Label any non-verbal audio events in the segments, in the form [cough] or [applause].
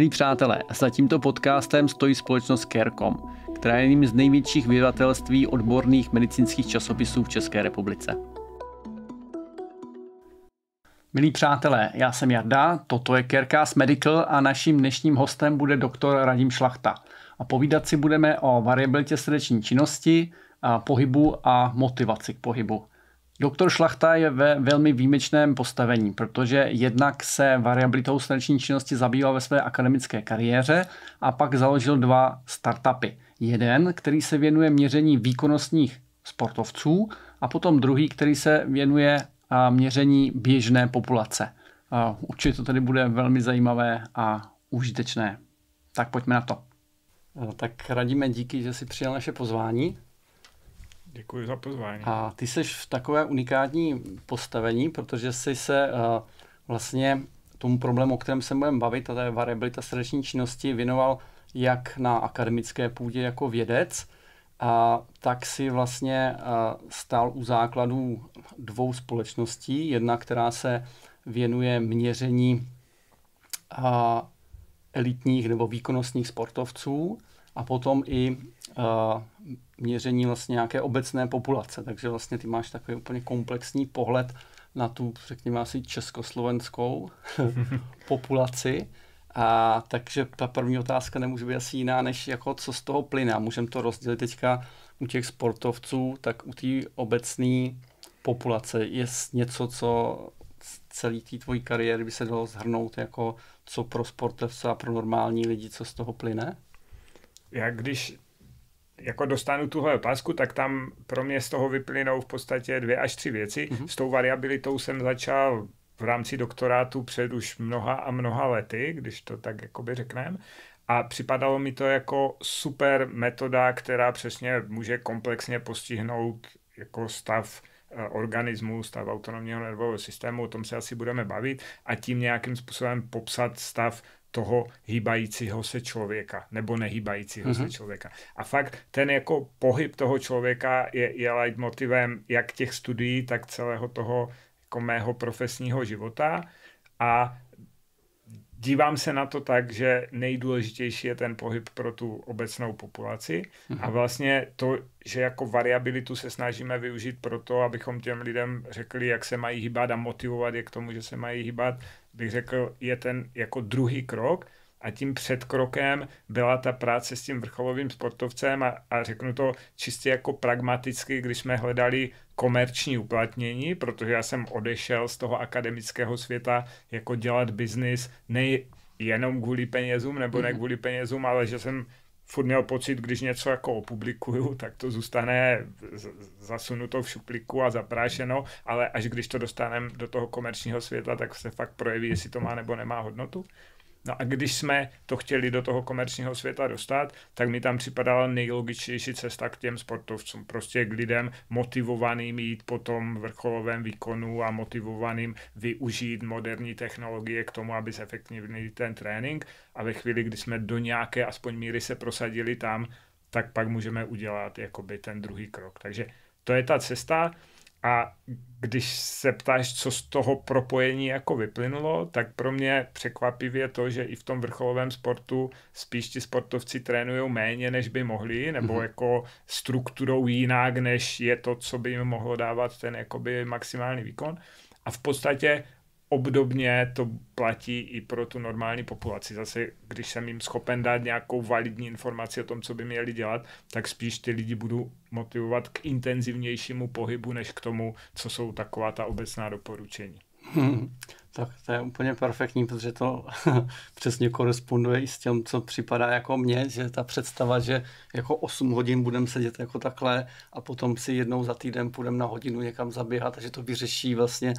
Milí přátelé, za tímto podcastem stojí společnost Carecom, která je jedním z největších vydavatelství odborných medicínských časopisů v České republice. Milí přátelé, já jsem Jarda, toto je Carecast Medical a naším dnešním hostem bude doktor Radim Šlachta. A povídat si budeme o variabilitě srdeční činnosti, a pohybu a motivaci k pohybu. Doktor Šlachta je ve velmi výjimečném postavení, protože jednak se variabilitou srdeční činnosti zabýval ve své akademické kariéře a pak založil dva startupy. Jeden, který se věnuje měření výkonnostních sportovců a potom druhý, který se věnuje měření běžné populace. Určitě to tedy bude velmi zajímavé a užitečné. Tak pojďme na to. Tak radíme díky, že si přijal naše pozvání. Děkuji za pozvání. A ty jsi v takové unikátní postavení, protože jsi se uh, vlastně tomu problému, o kterém se budeme bavit, a to je variabilita srdeční činnosti, věnoval jak na akademické půdě jako vědec, a tak si vlastně uh, stál u základů dvou společností. Jedna, která se věnuje měření uh, elitních nebo výkonnostních sportovců a potom i měření vlastně nějaké obecné populace. Takže vlastně ty máš takový úplně komplexní pohled na tu, řekněme asi československou [laughs] populaci. A takže ta první otázka nemůže být asi jiná, než jako co z toho plyne. Můžeme to rozdělit teďka u těch sportovců, tak u té obecné populace je něco, co celý té tvojí kariéry by se dalo zhrnout jako co pro sportovce a pro normální lidi, co z toho plyne? Já když jako dostanu tuhle otázku, tak tam pro mě z toho vyplynou v podstatě dvě až tři věci. Mm-hmm. S tou variabilitou jsem začal v rámci doktorátu před už mnoha a mnoha lety, když to tak jakoby řekneme. A připadalo mi to jako super metoda, která přesně může komplexně postihnout jako stav eh, organismu, stav autonomního nervového systému, o tom se asi budeme bavit, a tím nějakým způsobem popsat stav toho hýbajícího se člověka nebo nehýbajícího mm-hmm. se mhm. člověka. A fakt ten jako pohyb toho člověka je, je leitmotivem jak těch studií, tak celého toho jako mého profesního života a dívám se na to tak, že nejdůležitější je ten pohyb pro tu obecnou populaci mm-hmm. a vlastně to, že jako variabilitu se snažíme využít pro to, abychom těm lidem řekli, jak se mají hýbat a motivovat je k tomu, že se mají hýbat, bych řekl, je ten jako druhý krok a tím předkrokem byla ta práce s tím vrcholovým sportovcem a, a řeknu to čistě jako pragmaticky, když jsme hledali komerční uplatnění, protože já jsem odešel z toho akademického světa jako dělat biznis ne jenom kvůli penězům nebo ne mhm. kvůli penězům, ale že jsem furt měl pocit, když něco jako opublikuju, tak to zůstane zasunuto v šuplíku a zaprášeno, ale až když to dostaneme do toho komerčního světa, tak se fakt projeví, jestli to má nebo nemá hodnotu. No a když jsme to chtěli do toho komerčního světa dostat, tak mi tam připadala nejlogičtější cesta k těm sportovcům. Prostě k lidem motivovaným jít po tom vrcholovém výkonu a motivovaným využít moderní technologie k tomu, aby zefektivnili ten trénink. A ve chvíli, kdy jsme do nějaké aspoň míry se prosadili tam, tak pak můžeme udělat jakoby ten druhý krok. Takže to je ta cesta. A když se ptáš, co z toho propojení jako vyplynulo, tak pro mě překvapivě to, že i v tom vrcholovém sportu spíš ti sportovci trénují méně, než by mohli, nebo mm-hmm. jako strukturou jinak, než je to, co by jim mohlo dávat ten jakoby maximální výkon. A v podstatě obdobně to platí i pro tu normální populaci. Zase, když jsem jim schopen dát nějakou validní informaci o tom, co by měli dělat, tak spíš ty lidi budu motivovat k intenzivnějšímu pohybu, než k tomu, co jsou taková ta obecná doporučení. Hmm, tak to je úplně perfektní, protože to [laughs] přesně koresponduje i s tím, co připadá jako mně, že ta představa, že jako 8 hodin budeme sedět jako takhle a potom si jednou za týden půjdeme na hodinu někam zaběhat a že to vyřeší vlastně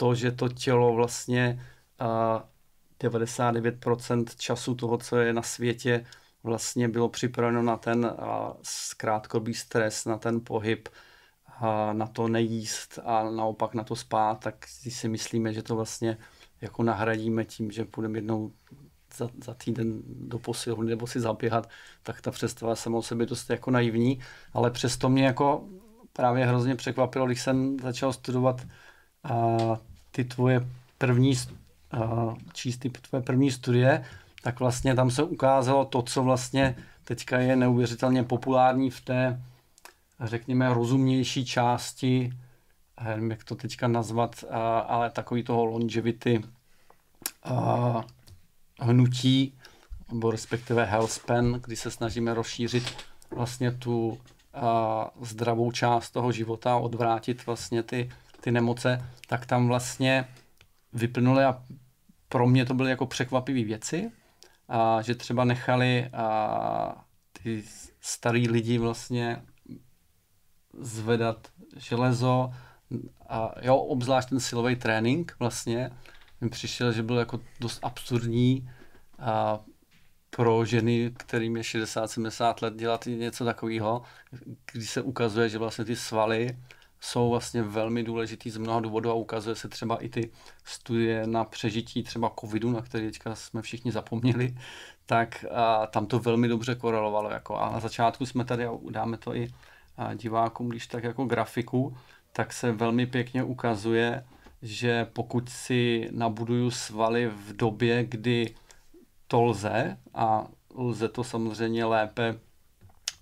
to, že to tělo vlastně uh, 99% času toho, co je na světě, vlastně bylo připraveno na ten krátkodobý stres, na ten pohyb, uh, na to nejíst a naopak na to spát, tak si myslíme, že to vlastně jako nahradíme tím, že půjdeme jednou za, za týden do posilovny nebo si zaběhat, tak ta představa sama o sobě dost jako naivní, ale přesto mě jako právě hrozně překvapilo, když jsem začal studovat a ty tvoje první, uh, číst ty tvoje první studie, tak vlastně tam se ukázalo to, co vlastně teďka je neuvěřitelně populární v té, řekněme, rozumnější části, nevím, jak to teďka nazvat, ale takový toho longevity hnutí, nebo respektive healthspan, kdy se snažíme rozšířit vlastně tu zdravou část toho života, odvrátit vlastně ty, ty nemoce, tak tam vlastně vyplynuly a pro mě to byly jako překvapivé věci, a že třeba nechali a, ty starý lidi vlastně zvedat železo, a jo, obzvlášť ten silový trénink vlastně, mi přišel, že byl jako dost absurdní a pro ženy, kterým je 60-70 let, dělat něco takového, když se ukazuje, že vlastně ty svaly jsou vlastně velmi důležitý z mnoha důvodů a ukazuje se třeba i ty studie na přežití třeba covidu, na který teďka jsme všichni zapomněli, tak a tam to velmi dobře korelovalo. Jako. A na začátku jsme tady, a dáme to i divákům, když tak jako grafiku, tak se velmi pěkně ukazuje, že pokud si nabuduju svaly v době, kdy to lze a lze to samozřejmě lépe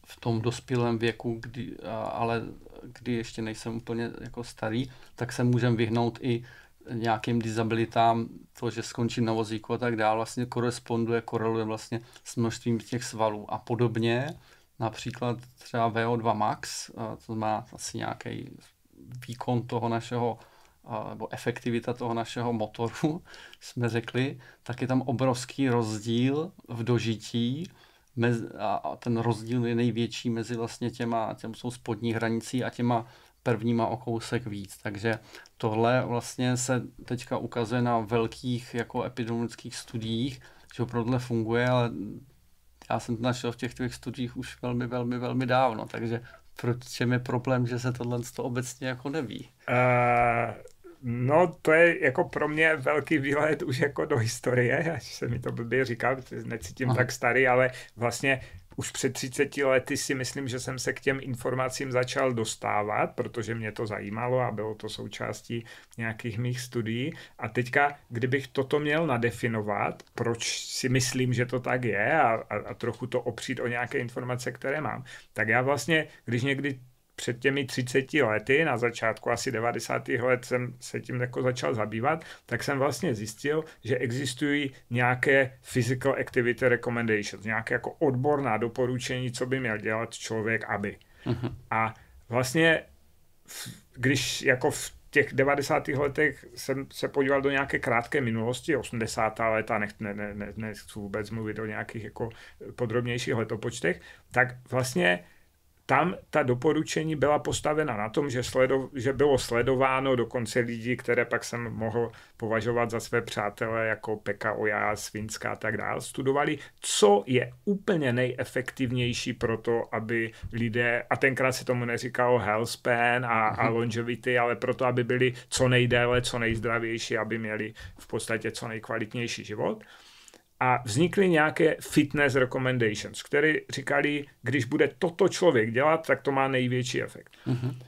v tom dospělém věku, kdy, ale kdy ještě nejsem úplně jako starý, tak se můžeme vyhnout i nějakým disabilitám, to, že skončím na vozíku a tak dále, vlastně koresponduje, koreluje vlastně s množstvím těch svalů. A podobně, například třeba VO2 max, to má asi nějaký výkon toho našeho nebo efektivita toho našeho motoru, [laughs] jsme řekli, tak je tam obrovský rozdíl v dožití a ten rozdíl je největší mezi vlastně těma, těm jsou spodní hranicí a těma prvníma o kousek víc. Takže tohle vlastně se teďka ukazuje na velkých jako epidemiologických studiích, že opravdu funguje, ale já jsem to našel v těch těch studiích už velmi, velmi, velmi dávno, takže proč je problém, že se tohle to obecně jako neví? Uh, No, to je jako pro mě velký výlet už jako do historie, až se mi to blbě říkal, necítím Aha. tak starý, ale vlastně už před 30 lety si myslím, že jsem se k těm informacím začal dostávat, protože mě to zajímalo a bylo to součástí nějakých mých studií. A teďka, kdybych toto měl nadefinovat, proč si myslím, že to tak je a, a, a trochu to opřít o nějaké informace, které mám, tak já vlastně, když někdy před těmi 30 lety, na začátku asi 90. let jsem se tím jako začal zabývat, tak jsem vlastně zjistil, že existují nějaké physical activity recommendations, nějaké jako odborná doporučení, co by měl dělat člověk, aby. Uh-huh. A vlastně, když jako v těch 90. letech jsem se podíval do nějaké krátké minulosti, 80. leta, nech, ne, ne, ne, nechci vůbec mluvit o nějakých jako podrobnějších letopočtech, tak vlastně tam ta doporučení byla postavena na tom, že, sledo, že bylo sledováno dokonce lidi, které pak jsem mohl považovat za své přátelé, jako Peka Oja, Svinská a tak dále, studovali, co je úplně nejefektivnější pro to, aby lidé, a tenkrát se tomu neříkalo health span a, a mhm. longevity, ale proto, aby byli co nejdéle, co nejzdravější, aby měli v podstatě co nejkvalitnější život a vznikly nějaké fitness recommendations, které říkali, když bude toto člověk dělat, tak to má největší efekt. Mm-hmm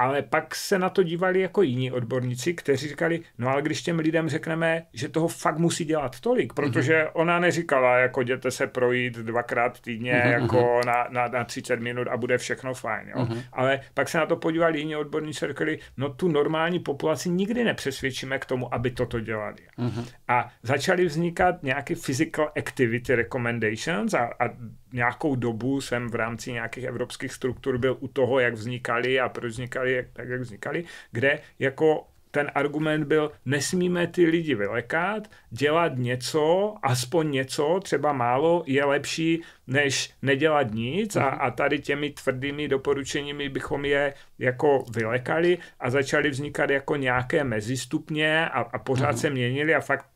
ale pak se na to dívali jako jiní odborníci, kteří říkali, no ale když těm lidem řekneme, že toho fakt musí dělat tolik, protože mm-hmm. ona neříkala, jako jděte se projít dvakrát týdně mm-hmm. jako na, na, na 30 minut a bude všechno fajn, jo. Mm-hmm. Ale pak se na to podívali jiní odborníci a řekli, no tu normální populaci nikdy nepřesvědčíme k tomu, aby toto dělali. Mm-hmm. A začaly vznikat nějaké physical activity recommendations a, a nějakou dobu jsem v rámci nějakých evropských struktur byl u toho, jak vznikaly a proč vznikaly tak, jak vznikaly, kde jako ten argument byl, nesmíme ty lidi vylekat, dělat něco, aspoň něco, třeba málo, je lepší, než nedělat nic a, a tady těmi tvrdými doporučeními bychom je jako vylekali a začaly vznikat jako nějaké mezistupně a, a pořád uh-huh. se měnili a fakt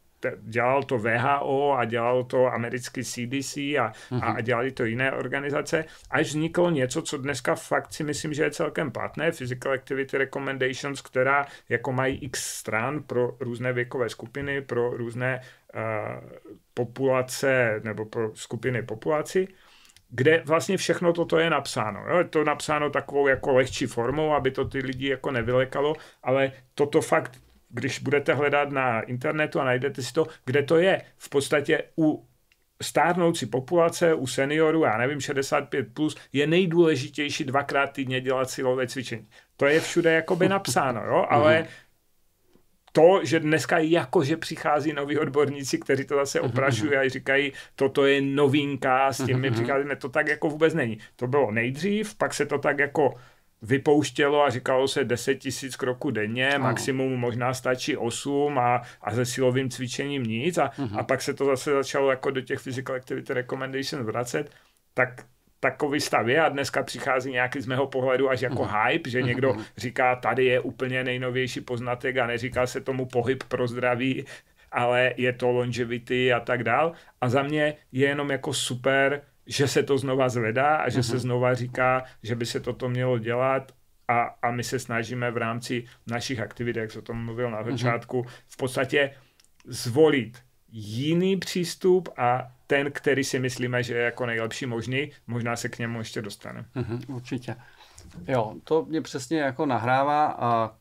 dělal to VHO a dělal to americký CDC a, uh-huh. a dělali to jiné organizace, až vzniklo něco, co dneska fakt si myslím, že je celkem platné, Physical Activity Recommendations, která jako mají x stran pro různé věkové skupiny, pro různé uh, populace nebo pro skupiny populaci, kde vlastně všechno toto je napsáno. Jo? Je to napsáno takovou jako lehčí formou, aby to ty lidi jako nevylekalo, ale toto fakt když budete hledat na internetu a najdete si to, kde to je. V podstatě u stárnoucí populace u seniorů, já nevím, 65 plus, je nejdůležitější dvakrát týdně dělat silové cvičení. To je všude jakoby napsáno, jo? [laughs] ale mhm. to, že dneska jakože přichází noví odborníci, kteří to zase mhm, oprašují a říkají, toto je novinka, s tím my přicházíme, to tak jako vůbec není. To bylo nejdřív, pak se to tak jako vypouštělo a říkalo se 10 tisíc kroků denně, ano. maximum možná stačí 8 a, a se silovým cvičením nic a, uh-huh. a pak se to zase začalo jako do těch physical activity recommendations vracet, tak takový stav je a dneska přichází nějaký z mého pohledu až jako uh-huh. hype, že někdo uh-huh. říká, tady je úplně nejnovější poznatek a neříká se tomu pohyb pro zdraví, ale je to longevity a tak dál. A za mě je jenom jako super že se to znova zvedá a že uh-huh. se mhm. znova říká, že by se toto mělo dělat a, a my se snažíme v rámci našich aktivit, jak se o tom mluvil na mhm. začátku, uh-huh. v podstatě zvolit jiný přístup a ten, který si myslíme, že je jako nejlepší možný, možná se k němu ještě dostane. Uh-huh, určitě. Jo, to mě přesně jako nahrává a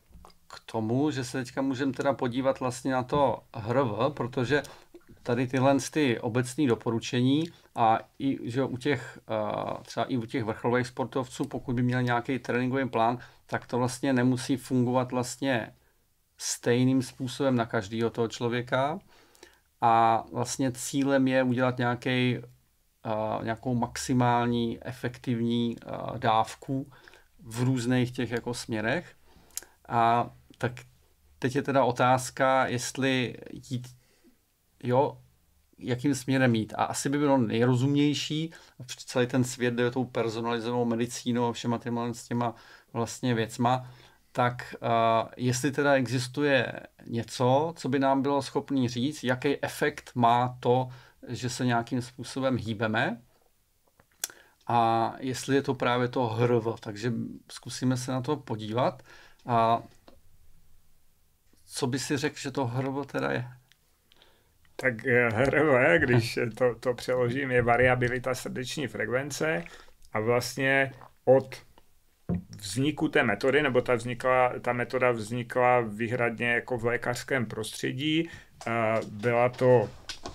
k tomu, že se teďka můžeme teda podívat vlastně na to HRV, protože tady tyhle ty obecné doporučení a i že u těch, třeba i u těch vrcholových sportovců, pokud by měl nějaký tréninkový plán, tak to vlastně nemusí fungovat vlastně stejným způsobem na každého toho člověka. A vlastně cílem je udělat nějaký, nějakou maximální efektivní dávku v různých těch jako směrech. A tak teď je teda otázka, jestli jít jo, jakým směrem jít. A asi by bylo nejrozumnější, celý ten svět jde tou personalizovanou medicínou a všema těma, s těma vlastně věcma, tak uh, jestli teda existuje něco, co by nám bylo schopný říct, jaký efekt má to, že se nějakým způsobem hýbeme, a jestli je to právě to hrv, takže zkusíme se na to podívat. A co by si řekl, že to hrv teda je? Tak HRV, když to, to přeložím, je variabilita srdeční frekvence a vlastně od vzniku té metody, nebo ta, vznikla, ta metoda vznikla výhradně jako v lékařském prostředí. Byla to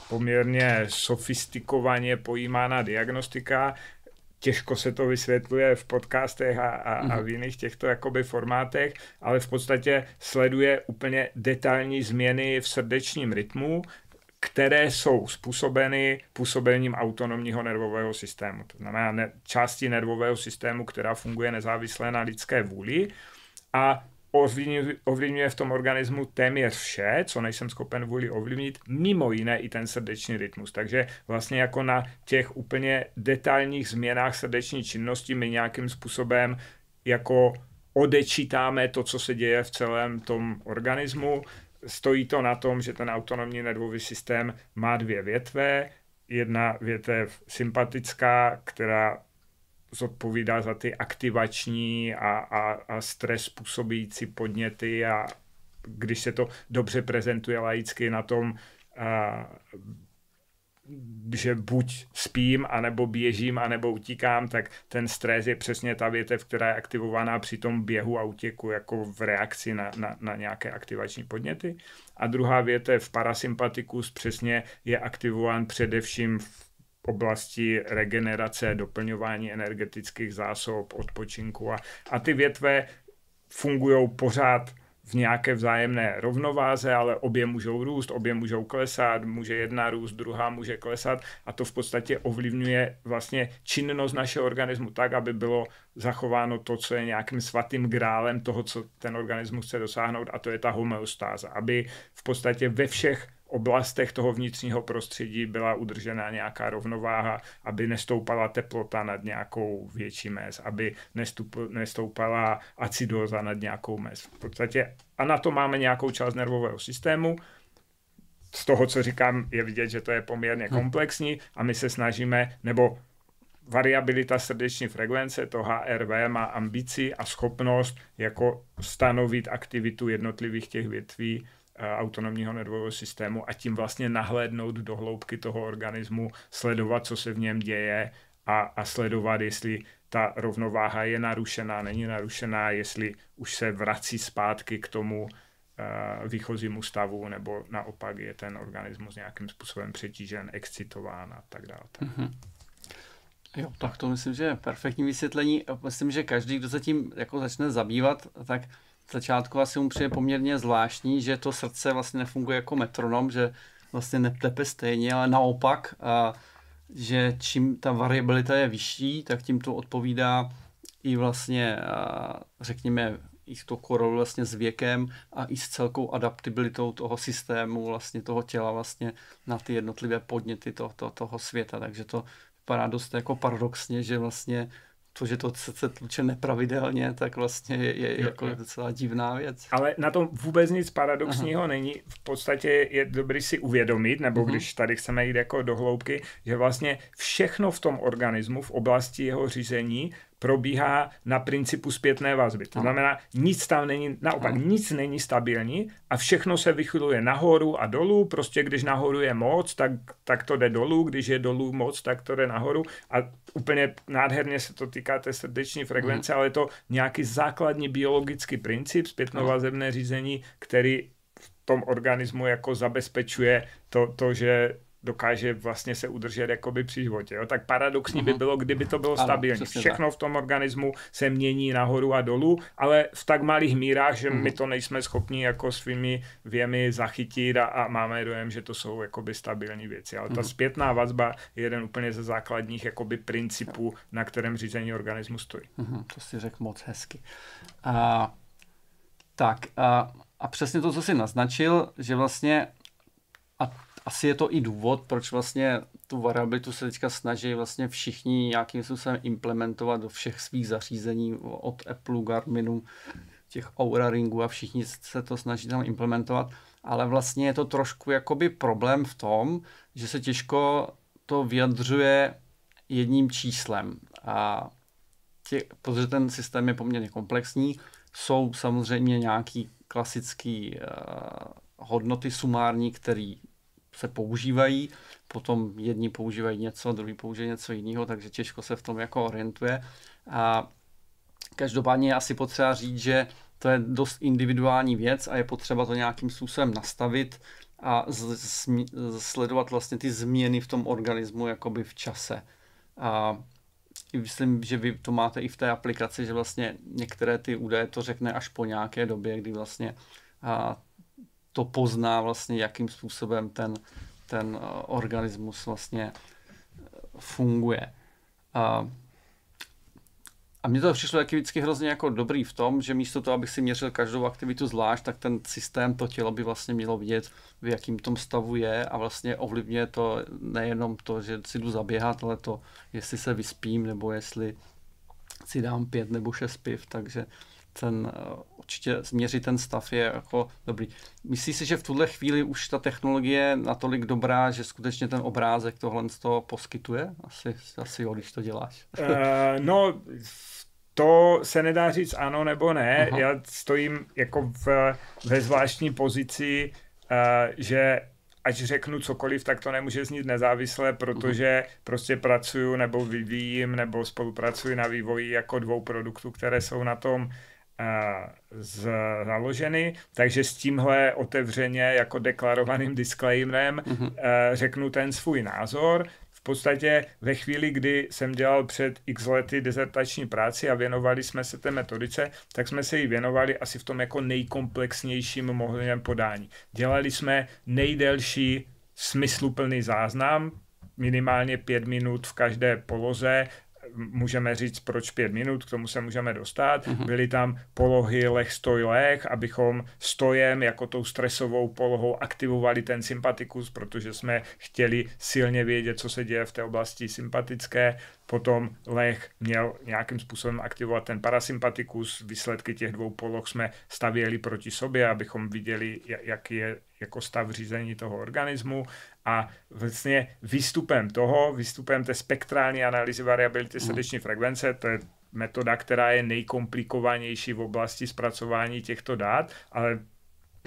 poměrně sofistikovaně pojímána diagnostika, těžko se to vysvětluje v podcastech a, a, a v mhm. jiných těchto jakoby formátech, ale v podstatě sleduje úplně detailní změny v srdečním rytmu, které jsou způsobeny působením autonomního nervového systému. To znamená ne, části nervového systému, která funguje nezávisle na lidské vůli a ovlivňuje, v tom organismu téměř vše, co nejsem schopen vůli ovlivnit, mimo jiné i ten srdeční rytmus. Takže vlastně jako na těch úplně detailních změnách srdeční činnosti my nějakým způsobem jako odečítáme to, co se děje v celém tom organismu, stojí to na tom, že ten autonomní nervový systém má dvě větve. Jedna větev sympatická, která zodpovídá za ty aktivační a, a, a stres působící podněty a když se to dobře prezentuje laicky na tom že buď spím, anebo běžím, anebo utíkám, tak ten stres je přesně ta větev, která je aktivovaná při tom běhu a utěku jako v reakci na, na, na nějaké aktivační podněty. A druhá větev parasympatikus přesně je aktivován především v oblasti regenerace, doplňování energetických zásob, odpočinku a, a ty větve fungují pořád v nějaké vzájemné rovnováze, ale obě můžou růst, obě můžou klesat, může jedna růst, druhá může klesat a to v podstatě ovlivňuje vlastně činnost našeho organismu tak, aby bylo zachováno to, co je nějakým svatým grálem toho, co ten organismus chce dosáhnout a to je ta homeostáza, aby v podstatě ve všech oblastech toho vnitřního prostředí byla udržena nějaká rovnováha, aby nestoupala teplota nad nějakou větší mez, aby nestoupala acidóza nad nějakou mez. V podstatě a na to máme nějakou část nervového systému. Z toho, co říkám, je vidět, že to je poměrně hm. komplexní a my se snažíme, nebo variabilita srdeční frekvence, to HRV má ambici a schopnost jako stanovit aktivitu jednotlivých těch větví autonomního nervového systému a tím vlastně nahlédnout do hloubky toho organismu, sledovat, co se v něm děje a, a sledovat, jestli ta rovnováha je narušená, není narušená, jestli už se vrací zpátky k tomu výchozímu stavu, nebo naopak je ten organismus nějakým způsobem přetížen, excitován a tak dále. Mm-hmm. Jo, tak to myslím, že je perfektní vysvětlení. Myslím, že každý, kdo se tím jako začne zabývat, tak začátku asi mu přijde poměrně zvláštní, že to srdce vlastně nefunguje jako metronom, že vlastně netepe stejně, ale naopak, a, že čím ta variabilita je vyšší, tak tím to odpovídá i vlastně, řekněme, i to korolu vlastně s věkem a i s celkou adaptabilitou toho systému, vlastně toho těla vlastně na ty jednotlivé podněty to, to, toho světa. Takže to vypadá dost jako paradoxně, že vlastně to, že to se tluče nepravidelně, tak vlastně je, je jako docela divná věc. Ale na tom vůbec nic paradoxního Aha. není. V podstatě je dobrý si uvědomit, nebo uh-huh. když tady chceme jít jako do hloubky, že vlastně všechno v tom organismu, v oblasti jeho řízení, probíhá na principu zpětné vazby. To znamená, nic tam není, naopak nic není stabilní a všechno se vychyluje nahoru a dolů. Prostě když nahoru je moc, tak, tak to jde dolů, když je dolů moc, tak to jde nahoru. A úplně nádherně se to týká té srdeční frekvence, ale je to nějaký základní biologický princip, zpětnovazebné řízení, který v tom organismu jako zabezpečuje to, to že dokáže vlastně se udržet jakoby při životě. Jo? Tak paradoxní uh-huh. by mhm. bylo, kdyby to bylo ano, stabilní. Všechno tak. v tom organismu se mění nahoru a dolů, ale v tak malých mírách, že uh-huh. my to nejsme schopni jako svými věmi zachytit a, a máme dojem, že to jsou jakoby stabilní věci. Ale uh-huh. ta mhm. zpětná vazba je jeden úplně ze základních jakoby principů, na kterém řízení organismu stojí. Uh-huh. To si řekl moc hezky. A, tak a, a přesně to, co jsi naznačil, že vlastně asi je to i důvod, proč vlastně tu variabilitu se teďka snaží vlastně všichni nějakým způsobem implementovat do všech svých zařízení od Apple, Garminu, těch Aura Ringů a všichni se to snaží tam implementovat, ale vlastně je to trošku jakoby problém v tom, že se těžko to vyjadřuje jedním číslem. A tě, protože ten systém je poměrně komplexní, jsou samozřejmě nějaký klasický uh, hodnoty sumární, které se používají, potom jedni používají něco, druhý používají něco jiného, takže těžko se v tom jako orientuje. A každopádně je asi potřeba říct, že to je dost individuální věc a je potřeba to nějakým způsobem nastavit a sledovat vlastně ty změny v tom organismu jakoby v čase. A myslím, že vy to máte i v té aplikaci, že vlastně některé ty údaje to řekne až po nějaké době, kdy vlastně a to pozná vlastně, jakým způsobem ten, ten eh, organismus vlastně eh, funguje. A, a mně to přišlo taky vždycky hrozně jako dobrý v tom, že místo toho, abych si měřil každou aktivitu zvlášť, tak ten systém, to tělo by vlastně mělo vidět, v jakým tom stavu je a vlastně ovlivňuje to nejenom to, že si jdu zaběhat, ale to, jestli se vyspím nebo jestli si dám pět nebo šest piv, takže ten eh, určitě změřit ten stav je jako dobrý. Myslíš si, že v tuhle chvíli už ta technologie je natolik dobrá, že skutečně ten obrázek tohle z toho poskytuje? Asi, asi jo, když to děláš. Uh, no, to se nedá říct ano nebo ne. Aha. Já stojím jako v, ve zvláštní pozici, uh, že ať řeknu cokoliv, tak to nemůže znít nezávisle, protože uh-huh. prostě pracuju nebo vyvíjím nebo spolupracuji na vývoji jako dvou produktů, které jsou na tom založeny, takže s tímhle otevřeně jako deklarovaným disclaimerem mm-hmm. řeknu ten svůj názor. V podstatě ve chvíli, kdy jsem dělal před x lety dezertační práci a věnovali jsme se té metodice, tak jsme se jí věnovali asi v tom jako nejkomplexnějším možném podání. Dělali jsme nejdelší smysluplný záznam, minimálně pět minut v každé poloze můžeme říct, proč pět minut, k tomu se můžeme dostat. Mm-hmm. Byly tam polohy leh, stoj, leh, abychom stojem jako tou stresovou polohou aktivovali ten sympatikus, protože jsme chtěli silně vědět, co se děje v té oblasti sympatické. Potom leh měl nějakým způsobem aktivovat ten parasympatikus. Výsledky těch dvou poloh jsme stavěli proti sobě, abychom viděli, jaký je jako stav řízení toho organismu a vlastně výstupem toho, výstupem té spektrální analýzy variability mhm. srdeční frekvence, to je metoda, která je nejkomplikovanější v oblasti zpracování těchto dát, ale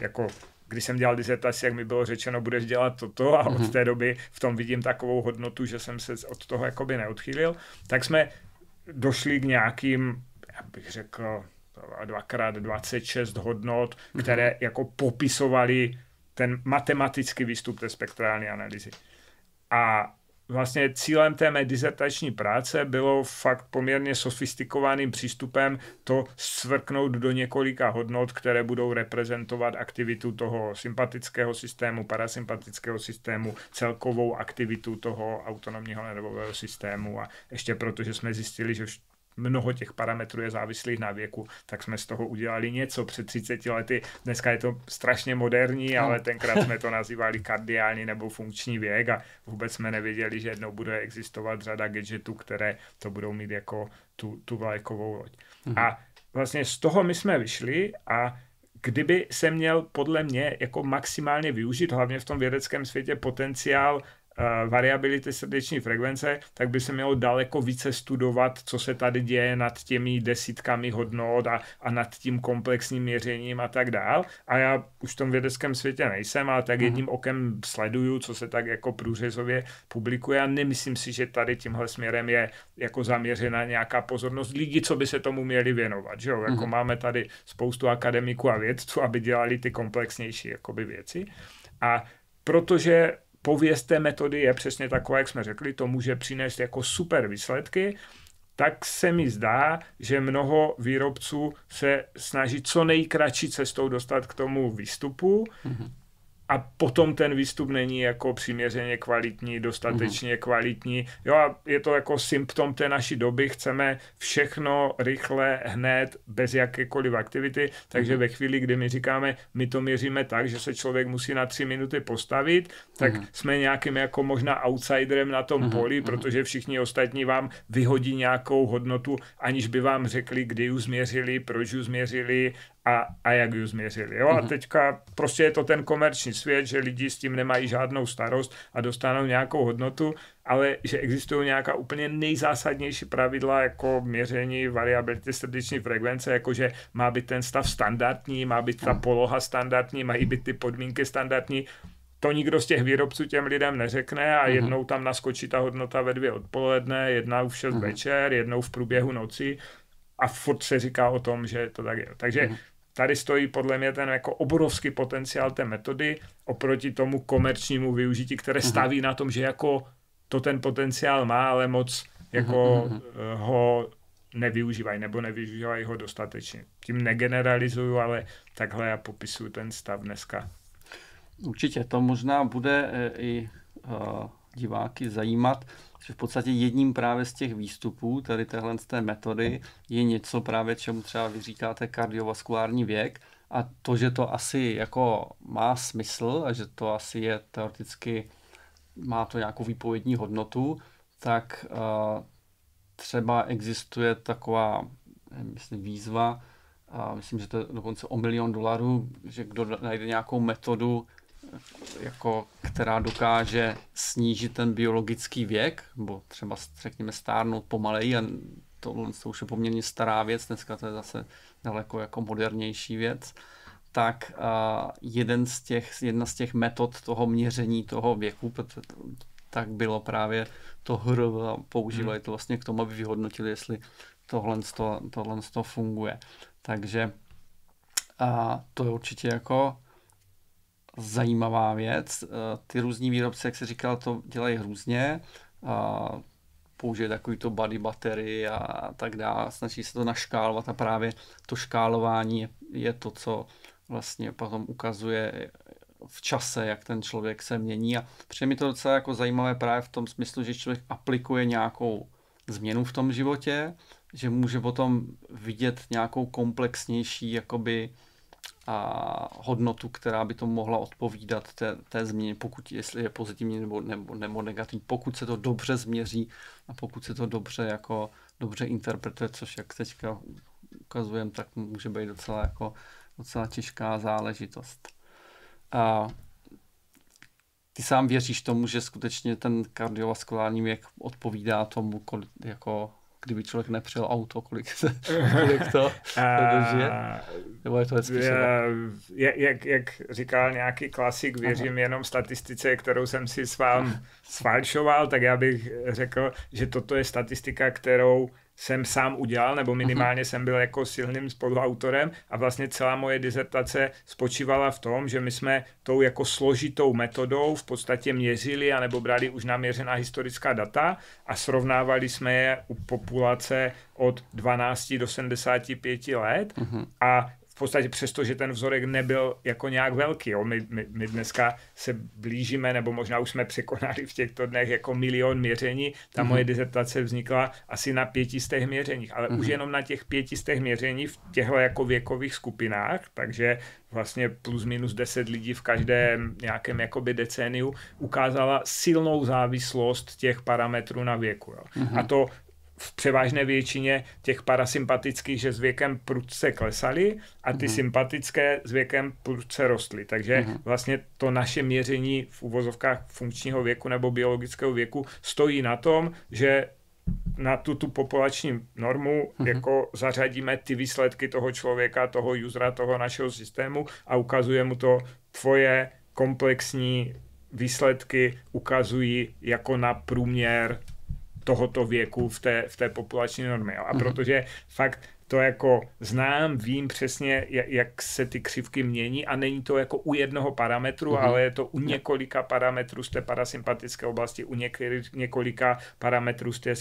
jako když jsem dělal dizertaci, jak mi bylo řečeno, budeš dělat toto a od mhm. té doby v tom vidím takovou hodnotu, že jsem se od toho jakoby neodchýlil, tak jsme došli k nějakým, já bych řekl, dvakrát 26 hodnot, které mm-hmm. jako popisovaly ten matematický výstup té spektrální analýzy. A vlastně cílem té mé dizertační práce bylo fakt poměrně sofistikovaným přístupem to svrknout do několika hodnot, které budou reprezentovat aktivitu toho sympatického systému, parasympatického systému, celkovou aktivitu toho autonomního nervového systému a ještě protože jsme zjistili, že mnoho těch parametrů je závislých na věku, tak jsme z toho udělali něco před 30 lety. Dneska je to strašně moderní, no. ale tenkrát jsme to [laughs] nazývali kardiální nebo funkční věk a vůbec jsme nevěděli, že jednou bude existovat řada gadgetů, které to budou mít jako tu, tu vlajkovou loď. Mhm. A vlastně z toho my jsme vyšli a kdyby se měl podle mě jako maximálně využít, hlavně v tom vědeckém světě, potenciál variability srdeční frekvence, tak by se mělo daleko více studovat, co se tady děje nad těmi desítkami hodnot a, a nad tím komplexním měřením a tak dál. A já už v tom vědeckém světě nejsem, ale tak mhm. jedním okem sleduju, co se tak jako průřezově publikuje a nemyslím si, že tady tímhle směrem je jako zaměřena nějaká pozornost lidí, co by se tomu měli věnovat. Že jo? Jako mm. máme tady spoustu akademiků a vědců, aby dělali ty komplexnější jakoby věci. A protože pověst té metody je přesně taková, jak jsme řekli, to může přinést jako super výsledky, tak se mi zdá, že mnoho výrobců se snaží co nejkratší cestou dostat k tomu výstupu. Mm-hmm a potom ten výstup není jako přiměřeně kvalitní, dostatečně mm-hmm. kvalitní. Jo a je to jako symptom té naší doby, chceme všechno rychle, hned, bez jakékoliv aktivity, takže mm-hmm. ve chvíli, kdy my říkáme, my to měříme tak, že se člověk musí na tři minuty postavit, tak mm-hmm. jsme nějakým jako možná outsiderem na tom mm-hmm. poli, mhm. protože všichni ostatní vám vyhodí nějakou hodnotu, aniž by vám řekli, kdy ji změřili, proč ji změřili a, a jak ji změřili. Jo? A mhm. teďka prostě je to ten komerční svět, že lidi s tím nemají žádnou starost a dostanou nějakou hodnotu, ale že existují nějaká úplně nejzásadnější pravidla jako měření variability srdeční frekvence, jakože má být ten stav standardní, má být ta mhm. poloha standardní, mají být ty podmínky standardní. To nikdo z těch výrobců těm lidem neřekne a mm-hmm. jednou tam naskočí ta hodnota ve dvě odpoledne, jednou v šest mm-hmm. večer, jednou v průběhu noci a furt se říká o tom, že to tak je. Takže mm-hmm tady stojí podle mě ten jako obrovský potenciál té metody oproti tomu komerčnímu využití, které uh-huh. staví na tom, že jako to ten potenciál má, ale moc jako uh-huh. ho nevyužívají nebo nevyužívají ho dostatečně. Tím negeneralizuju, ale takhle já popisuju ten stav dneska. Určitě, to možná bude eh, i uh, diváky zajímat v podstatě jedním právě z těch výstupů tady téhle z té metody je něco právě, čemu třeba vy říkáte kardiovaskulární věk. A to, že to asi jako má smysl a že to asi je teoreticky, má to nějakou výpovědní hodnotu, tak uh, třeba existuje taková myslím, výzva, a myslím, že to je dokonce o milion dolarů, že kdo najde nějakou metodu, jako, která dokáže snížit ten biologický věk, nebo třeba řekněme stárnout pomaleji a tohle to už je poměrně stará věc, dneska to je zase daleko jako modernější věc, tak uh, jeden z těch, jedna z těch metod toho měření toho věku, tak bylo právě to hr a používali hmm. to vlastně k tomu, aby vyhodnotili, jestli tohle, to, tohle to funguje. Takže a to je určitě jako zajímavá věc. Eh, ty různí výrobci, jak se říkal, to dělají různě. Použije takový to body battery a tak dále. Snaží se to naškálovat a právě to škálování je to, co vlastně potom ukazuje v čase, jak ten člověk se mění a přijde mi to docela jako zajímavé právě v tom smyslu, že člověk aplikuje nějakou změnu v tom životě, že může potom vidět nějakou komplexnější jakoby a hodnotu, která by to mohla odpovídat té, té změně, pokud jestli je pozitivní nebo, nebo, nebo negativní, pokud se to dobře změří a pokud se to dobře jako dobře interpretuje, což jak teďka ukazujeme, tak může být docela jako docela těžká záležitost. A ty sám věříš tomu, že skutečně ten kardiovaskulární věk odpovídá tomu, jako kdyby člověk nepřijel auto, kolik, se, [laughs] kolik to, dožije? Nebo je to jak, jak, jak říkal nějaký klasik, věřím Aha. jenom statistice, kterou jsem si s vám sfalšoval, tak já bych řekl, že toto je statistika, kterou jsem sám udělal, nebo minimálně jsem byl jako silným spoluautorem a vlastně celá moje dizertace spočívala v tom, že my jsme tou jako složitou metodou v podstatě měřili anebo brali už naměřená historická data a srovnávali jsme je u populace od 12 do 75 let uh-huh. a podstatě přesto, že ten vzorek nebyl jako nějak velký. Jo. My, my, my dneska se blížíme, nebo možná už jsme překonali v těchto dnech jako milion měření. Ta mm-hmm. moje dizertace vznikla asi na pětistech měřeních, ale mm-hmm. už mhm. jenom na těch pětistech měření v těchto jako věkových skupinách, takže vlastně plus minus 10 lidí v každém nějakém jakoby decéniu ukázala silnou závislost těch parametrů na věku. Jo. Mm-hmm. A to v převážné většině těch parasympatických, že s věkem prudce klesaly a ty mm-hmm. sympatické s věkem prudce rostly. Takže mm-hmm. vlastně to naše měření v uvozovkách funkčního věku nebo biologického věku stojí na tom, že na tu, tu populační normu mm-hmm. jako zařadíme ty výsledky toho člověka, toho usera, toho našeho systému a ukazuje mu to tvoje komplexní výsledky ukazují jako na průměr tohoto věku v té, v té populační normě. A mm-hmm. protože fakt to jako znám, vím přesně, jak se ty křivky mění a není to jako u jednoho parametru, mm-hmm. ale je to u několika parametrů z té parasympatické oblasti, u několika parametrů z té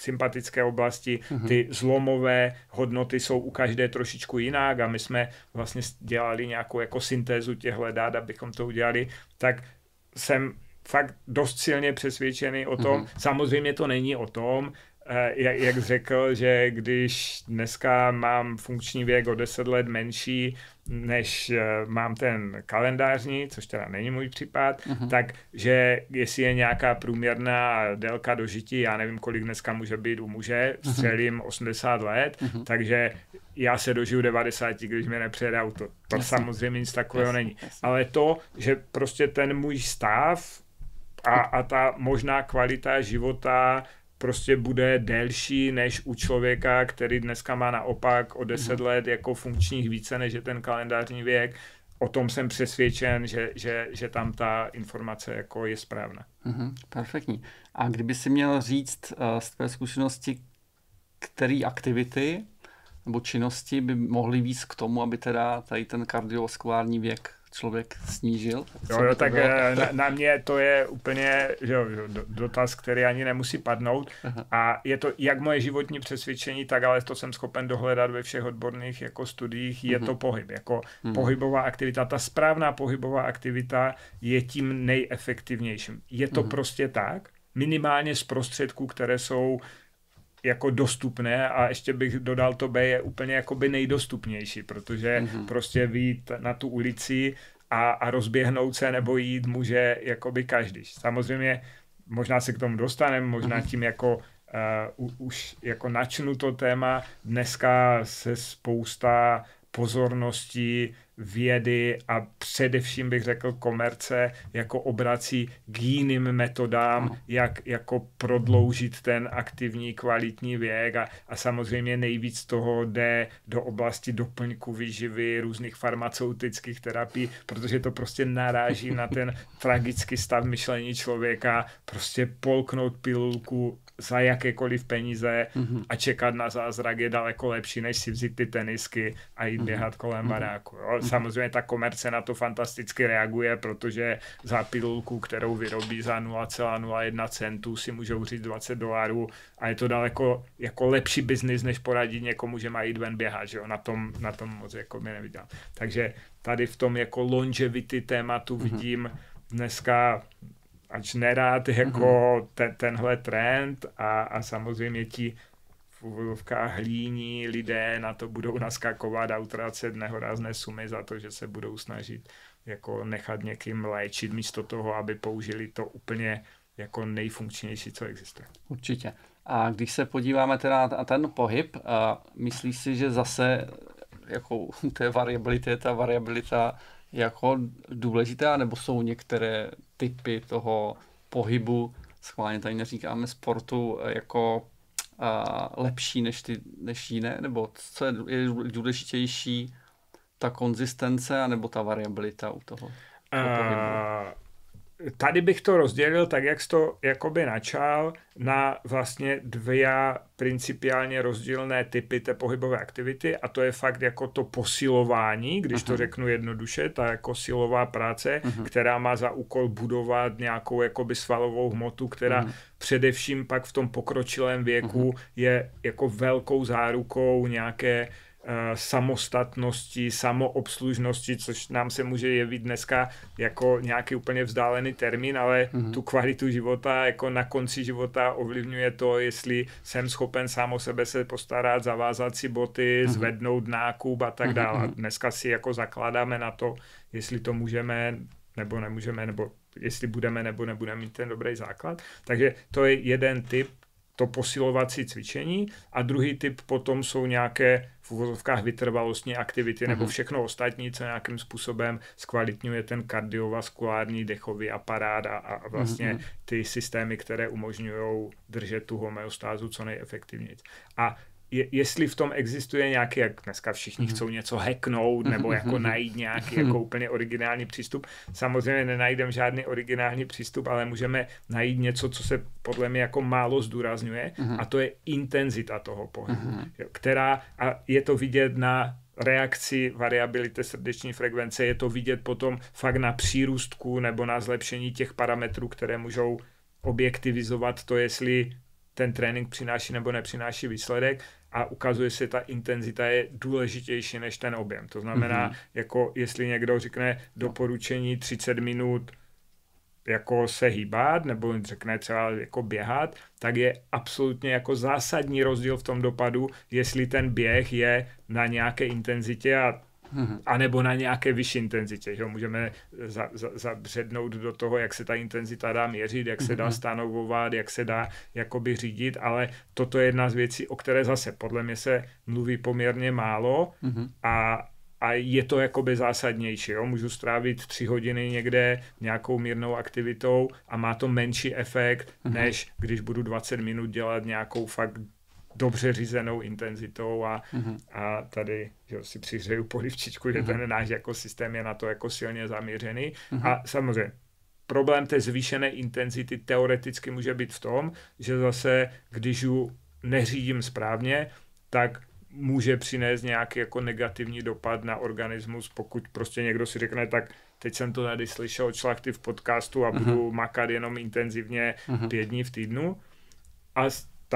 sympatické oblasti. Mm-hmm. Ty zlomové hodnoty jsou u každé trošičku jinak a my jsme vlastně dělali nějakou jako syntézu těchto dát, abychom to udělali, tak jsem fakt dost silně přesvědčený o tom. Mm-hmm. Samozřejmě to není o tom, eh, jak, jak řekl, že když dneska mám funkční věk o 10 let menší, než eh, mám ten kalendářní, což teda není můj případ, uh-huh. tak že jestli je nějaká průměrná délka dožití, já nevím, kolik dneska může být u muže, mhm. střelím uh-huh. 80 let, uh-huh. takže já se dožiju 90, když mi nepřejede auto. To jasně. samozřejmě nic takového jasně, není. Jasně. Ale to, že prostě ten můj stav a, a ta možná kvalita života prostě bude delší než u člověka, který dneska má naopak o 10 mm. let jako funkčních více než je ten kalendářní věk. O tom jsem přesvědčen, že, že, že tam ta informace jako je správná. Mm-hmm, perfektní. A kdyby si měl říct uh, z tvé zkušenosti, které aktivity nebo činnosti by mohly víc k tomu, aby teda tady ten kardiovaskulární věk člověk snížil. Jo, jo, tak eh, na, na mě to je úplně že jo, dotaz, který ani nemusí padnout. Aha. A je to jak moje životní přesvědčení, tak ale to jsem schopen dohledat ve všech odborných jako studiích, je uh-huh. to pohyb. Jako uh-huh. pohybová aktivita, ta správná pohybová aktivita je tím nejefektivnějším. Je to uh-huh. prostě tak, minimálně z prostředků, které jsou jako dostupné a ještě bych dodal to B je úplně jakoby nejdostupnější, protože mm-hmm. prostě výjít na tu ulici a, a rozběhnout se nebo jít může jakoby každý. Samozřejmě možná se k tomu dostaneme, možná mm-hmm. tím jako uh, už jako načnu to téma. Dneska se spousta pozornosti vědy a především bych řekl komerce jako obrací k jiným metodám, jak jako prodloužit ten aktivní kvalitní věk a, a samozřejmě nejvíc toho jde do oblasti doplňku výživy, různých farmaceutických terapií, protože to prostě naráží na ten [laughs] tragický stav myšlení člověka, prostě polknout pilulku za jakékoliv peníze mm-hmm. a čekat na zázrak je daleko lepší, než si vzít ty tenisky a jít mm-hmm. běhat kolem mm-hmm. baráku. Jo? Mm-hmm. Samozřejmě ta komerce na to fantasticky reaguje, protože za pilulku, kterou vyrobí za 0,01 centu, si můžou říct 20 dolarů a je to daleko jako lepší biznis, než poradit někomu, že má jít ven běhat. Že jo? Na, tom, na tom moc jako mi neviděl. Takže tady v tom jako longevity tématu mm-hmm. vidím dneska ač nerád jako mm-hmm. te, tenhle trend a, a samozřejmě ti v úvodovkách hlíní lidé na to budou naskakovat a utracet nehorázné sumy za to, že se budou snažit jako nechat někým léčit místo toho, aby použili to úplně jako nejfunkčnější, co existuje. Určitě. A když se podíváme teda na ten pohyb, a myslíš si, že zase jako u té variability je ta variabilita jako důležitá, nebo jsou některé typy toho pohybu, schválně tady neříkáme sportu, jako a, lepší než, ty, než jiné, nebo co je, je důležitější, ta konzistence, anebo ta variabilita u toho, toho uh, tady bych to rozdělil tak, jak jsi to jakoby načal, na vlastně dvě principiálně rozdílné typy té pohybové aktivity a to je fakt jako to posilování, když uh-huh. to řeknu jednoduše, ta jako silová práce, uh-huh. která má za úkol budovat nějakou jakoby svalovou hmotu, která uh-huh. především pak v tom pokročilém věku uh-huh. je jako velkou zárukou nějaké Eh, samostatnosti, samoobslužnosti, což nám se může jevit dneska jako nějaký úplně vzdálený termín, ale mm-hmm. tu kvalitu života jako na konci života ovlivňuje to, jestli jsem schopen sám o sebe se postarat, zavázat si boty, mm-hmm. zvednout nákup a tak mhm, dále. Mm-hmm. Dneska si jako zakládáme na to, jestli to můžeme nebo nemůžeme, nebo jestli budeme nebo nebudeme mít ten dobrý základ. Takže to je jeden typ to posilovací cvičení a druhý typ potom jsou nějaké v uvozovkách vytrvalostní aktivity mm-hmm. nebo mhm. všechno ostatní, co nějakým způsobem zkvalitňuje ten kardiovaskulární dechový aparát a, a vlastně mm-hmm. ty systémy, které umožňují držet tu homeostázu co nejefektivněji. A je, jestli v tom existuje nějaký, jak dneska všichni mm-hmm. chcou něco hacknout, mhm, nebo jako mhm, najít nějaký jako úplně originální přístup. Samozřejmě nenajdeme žádný originální přístup, ale můžeme najít něco, co se podle mě jako málo zdůrazňuje a to je intenzita toho pohybu, která, a je to vidět na reakci variability srdeční frekvence, je to vidět potom fakt na přírůstku nebo na zlepšení těch parametrů, které můžou objektivizovat to, jestli ten trénink přináší nebo nepřináší výsledek a ukazuje se, ta intenzita je důležitější než ten objem. To znamená, mm-hmm. jako jestli někdo řekne doporučení 30 minut jako se hýbat, nebo řekne třeba jako běhat, tak je absolutně jako zásadní rozdíl v tom dopadu, jestli ten běh je na nějaké intenzitě a Mm-hmm. A nebo na nějaké vyšší intenzitě. Že? Můžeme za, za, zabřednout do toho, jak se ta intenzita dá měřit, jak se dá mhm. stanovovat, jak se dá jakoby řídit, ale toto je jedna z věcí, o které zase podle mě se mluví poměrně málo mm-hmm. a, a je to jakoby zásadnější. Jo? Můžu strávit tři hodiny někde nějakou mírnou aktivitou a má to menší efekt, mm-hmm. než když budu 20 minut dělat nějakou fakt dobře řízenou intenzitou a, mm-hmm. a tady že si přihřeju polivčičku, že mm-hmm. ten náš jako systém je na to jako silně zaměřený. Mm-hmm. A samozřejmě problém té zvýšené intenzity teoreticky může být v tom, že zase, když ju neřídím správně, tak může přinést nějaký jako negativní dopad na organismus, pokud prostě někdo si řekne, tak teď jsem to tady slyšel člachty v podcastu a uh-huh. budu makat jenom intenzivně uh-huh. pět dní v týdnu. A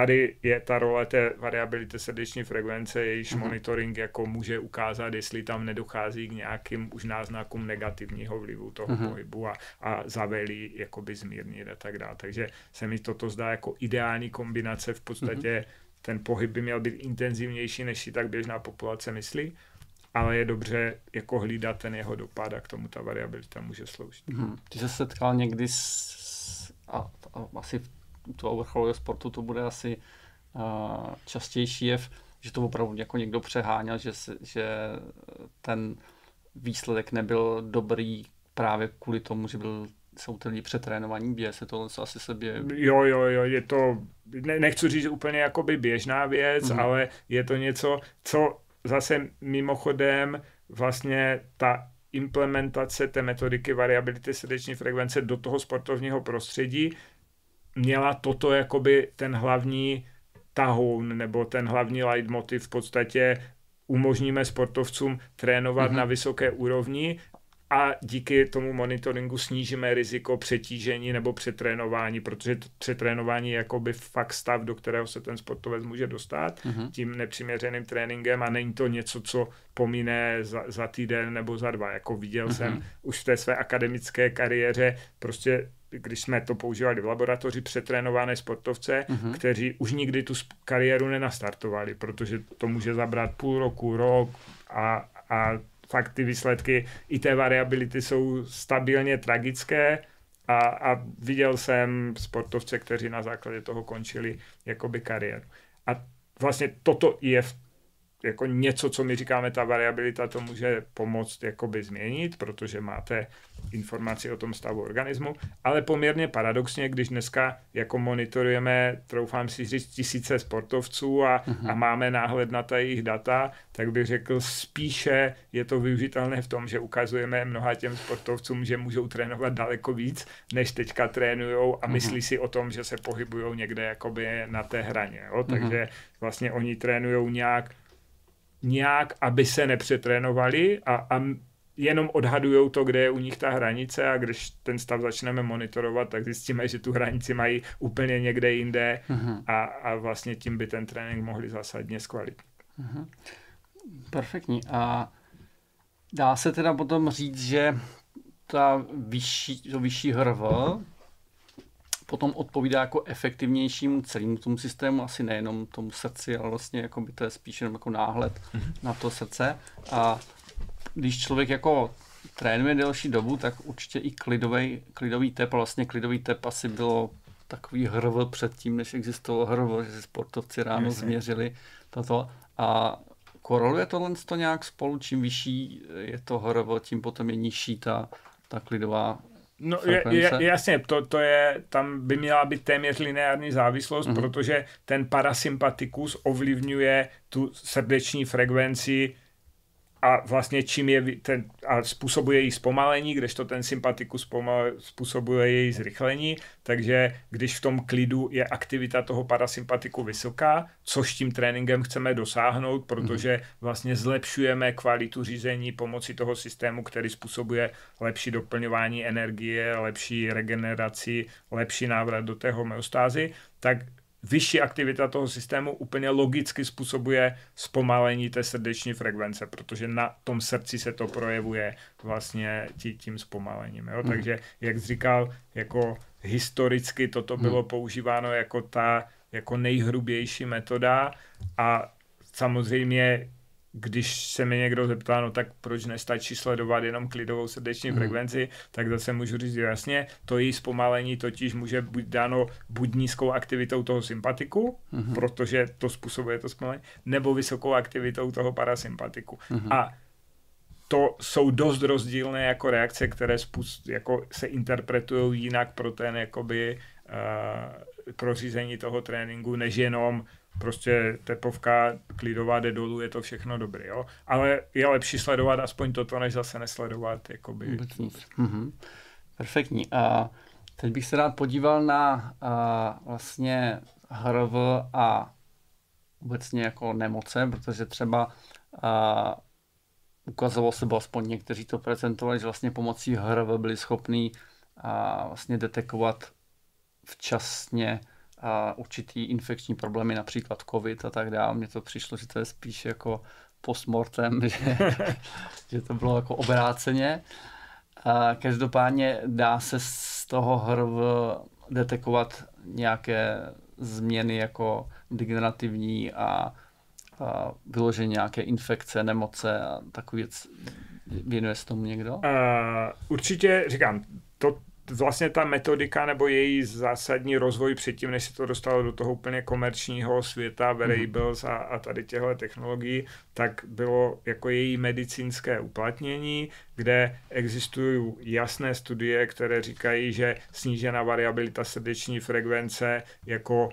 tady je ta role té variability srdeční frekvence, jejíž uh-huh. monitoring jako může ukázat, jestli tam nedochází k nějakým už náznakům negativního vlivu toho uh-huh. pohybu a, a zavelí jakoby zmírnit a tak dále. Takže se mi toto zdá jako ideální kombinace v podstatě uh-huh. ten pohyb by měl být intenzivnější, než si tak běžná populace myslí, ale je dobře jako hlídat ten jeho dopad a k tomu ta variabilita může sloužit. Uh-huh. Ty se setkal někdy s, a, a asi v toho vrcholového sportu to bude asi uh, častější jev, že to opravdu jako někdo přeháněl, že, že ten výsledek nebyl dobrý právě kvůli tomu, že byl jsou ty lidi přetrénovaní, běje se tohle co asi sebě... Jo, jo, jo, je to, ne, nechci říct úplně jakoby běžná věc, mm-hmm. ale je to něco, co zase mimochodem vlastně ta implementace té metodiky variability srdeční frekvence do toho sportovního prostředí měla toto jakoby ten hlavní tahoun nebo ten hlavní leitmotiv v podstatě umožníme sportovcům trénovat mm-hmm. na vysoké úrovni a díky tomu monitoringu snížíme riziko přetížení nebo přetrénování, protože přetrénování je jakoby fakt stav, do kterého se ten sportovec může dostat mm-hmm. tím nepřiměřeným tréninkem a není to něco, co pomíne za, za týden nebo za dva. Jako viděl mm-hmm. jsem už v té své akademické kariéře prostě když jsme to používali v laboratoři, přetrénované sportovce, uh-huh. kteří už nikdy tu kariéru nenastartovali, protože to může zabrat půl roku, rok a, a fakt ty výsledky i té variability jsou stabilně tragické a, a viděl jsem sportovce, kteří na základě toho končili jakoby kariéru. A vlastně toto je v jako něco, co my říkáme, ta variabilita to může pomoct jakoby změnit, protože máte informaci o tom stavu organismu, ale poměrně paradoxně, když dneska jako monitorujeme, troufám si říct, tisíce sportovců a, uh-huh. a máme náhled na ta jejich data, tak bych řekl, spíše je to využitelné v tom, že ukazujeme mnoha těm sportovcům, že můžou trénovat daleko víc, než teďka trénujou a uh-huh. myslí si o tom, že se pohybují někde jakoby na té hraně. Jo? Uh-huh. Takže vlastně oni trénují nějak nějak, aby se nepřetrénovali a, a jenom odhadují to, kde je u nich ta hranice a když ten stav začneme monitorovat, tak zjistíme, že tu hranici mají úplně někde jinde uh-huh. a, a vlastně tím by ten trénink mohli zásadně zkvalitnit. Uh-huh. Perfektní. A dá se teda potom říct, že ta vyšší, to vyšší hrv potom odpovídá jako efektivnějšímu celému tomu systému, asi nejenom tomu srdci, ale vlastně jako by to je spíš jenom jako náhled mm-hmm. na to srdce. A když člověk jako trénuje delší dobu, tak určitě i klidový, klidový tep, vlastně klidový tep asi bylo takový hrv předtím, než existovalo hrv, že si sportovci ráno Jasně. změřili toto. A koroluje tohle to nějak spolu, čím vyšší je to hrv, tím potom je nižší ta, ta klidová No je, je, jasně, to, to je, tam by měla být téměř lineární závislost, uh-huh. protože ten parasympatikus ovlivňuje tu srdeční frekvenci a vlastně čím je ten, a způsobuje její zpomalení, kdežto ten sympatikus způsobuje její zrychlení, takže když v tom klidu je aktivita toho parasympatiku vysoká, což tím tréninkem chceme dosáhnout, protože vlastně zlepšujeme kvalitu řízení pomocí toho systému, který způsobuje lepší doplňování energie, lepší regeneraci, lepší návrat do té homeostázy, tak vyšší aktivita toho systému úplně logicky způsobuje zpomalení té srdeční frekvence, protože na tom srdci se to projevuje vlastně tí, tím zpomalením. Jo? Hmm. Takže, jak jsi říkal, jako historicky toto hmm. bylo používáno jako ta jako nejhrubější metoda a samozřejmě když se mi někdo zeptá, no tak proč nestačí sledovat jenom klidovou srdeční mm. frekvenci, tak zase můžu říct jasně, to její zpomalení totiž může být dáno buď nízkou aktivitou toho sympatiku, mm. protože to způsobuje to zpomalení, nebo vysokou aktivitou toho parasympatiku. Mm. A to jsou dost rozdílné jako reakce, které spust, jako se interpretují jinak pro ten jakoby uh, pro řízení toho tréninku, než jenom prostě tepovka klidová jde dolů, je to všechno dobrý, jo. Ale je lepší sledovat aspoň toto, než zase nesledovat, jakoby. Mm-hmm. Perfektní. A teď bych se rád podíval na a, vlastně HRV a obecně jako nemoce, protože třeba a, ukazovalo se, aspoň někteří to prezentovali, že vlastně pomocí HRV byli schopní a, vlastně detekovat včasně a určitý infekční problémy, například covid a tak dále. Mně to přišlo, že to je spíš jako postmortem, [laughs] že, že to bylo jako obráceně. A každopádně dá se z toho hrv detekovat nějaké změny jako degenerativní a, a vyloženě nějaké infekce, nemoce a takový věc. Věnuje se tomu někdo? Uh, určitě, říkám, to, vlastně ta metodika nebo její zásadní rozvoj předtím, než se to dostalo do toho úplně komerčního světa, variables a, a tady těchto technologií, tak bylo jako její medicínské uplatnění, kde existují jasné studie, které říkají, že snížená variabilita srdeční frekvence jako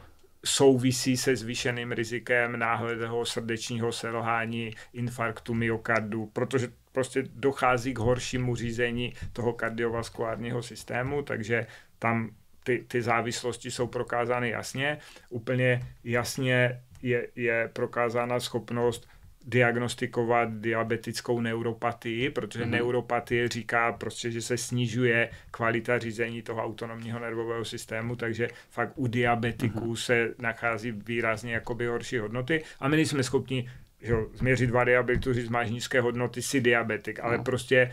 souvisí se zvýšeným rizikem náhledného srdečního selhání, infarktu myokardu, protože prostě dochází k horšímu řízení toho kardiovaskulárního systému, takže tam ty, ty závislosti jsou prokázány jasně. Úplně jasně je, je prokázána schopnost diagnostikovat diabetickou neuropatii, protože mm-hmm. neuropatie říká prostě, že se snižuje kvalita řízení toho autonomního nervového systému, takže fakt u diabetiků mm-hmm. se nachází výrazně jakoby horší hodnoty a my nejsme schopni že jo, změřit variabilitu, říct, máš nízké hodnoty, si diabetik, ale no. prostě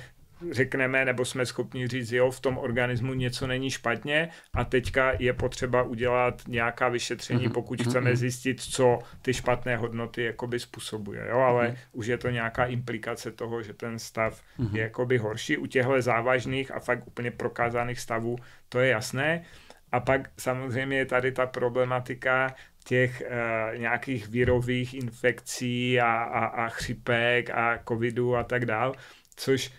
řekneme, nebo jsme schopni říct, jo, v tom organismu něco není špatně a teďka je potřeba udělat nějaká vyšetření, mm-hmm. pokud mm-hmm. chceme zjistit, co ty špatné hodnoty jakoby způsobuje, jo, ale mm-hmm. už je to nějaká implikace toho, že ten stav mm-hmm. je jakoby horší. U těchto závažných a fakt úplně prokázaných stavů to je jasné. A pak samozřejmě je tady ta problematika těch uh, nějakých virových infekcí a, a, a chřipek a covidu a tak dál, což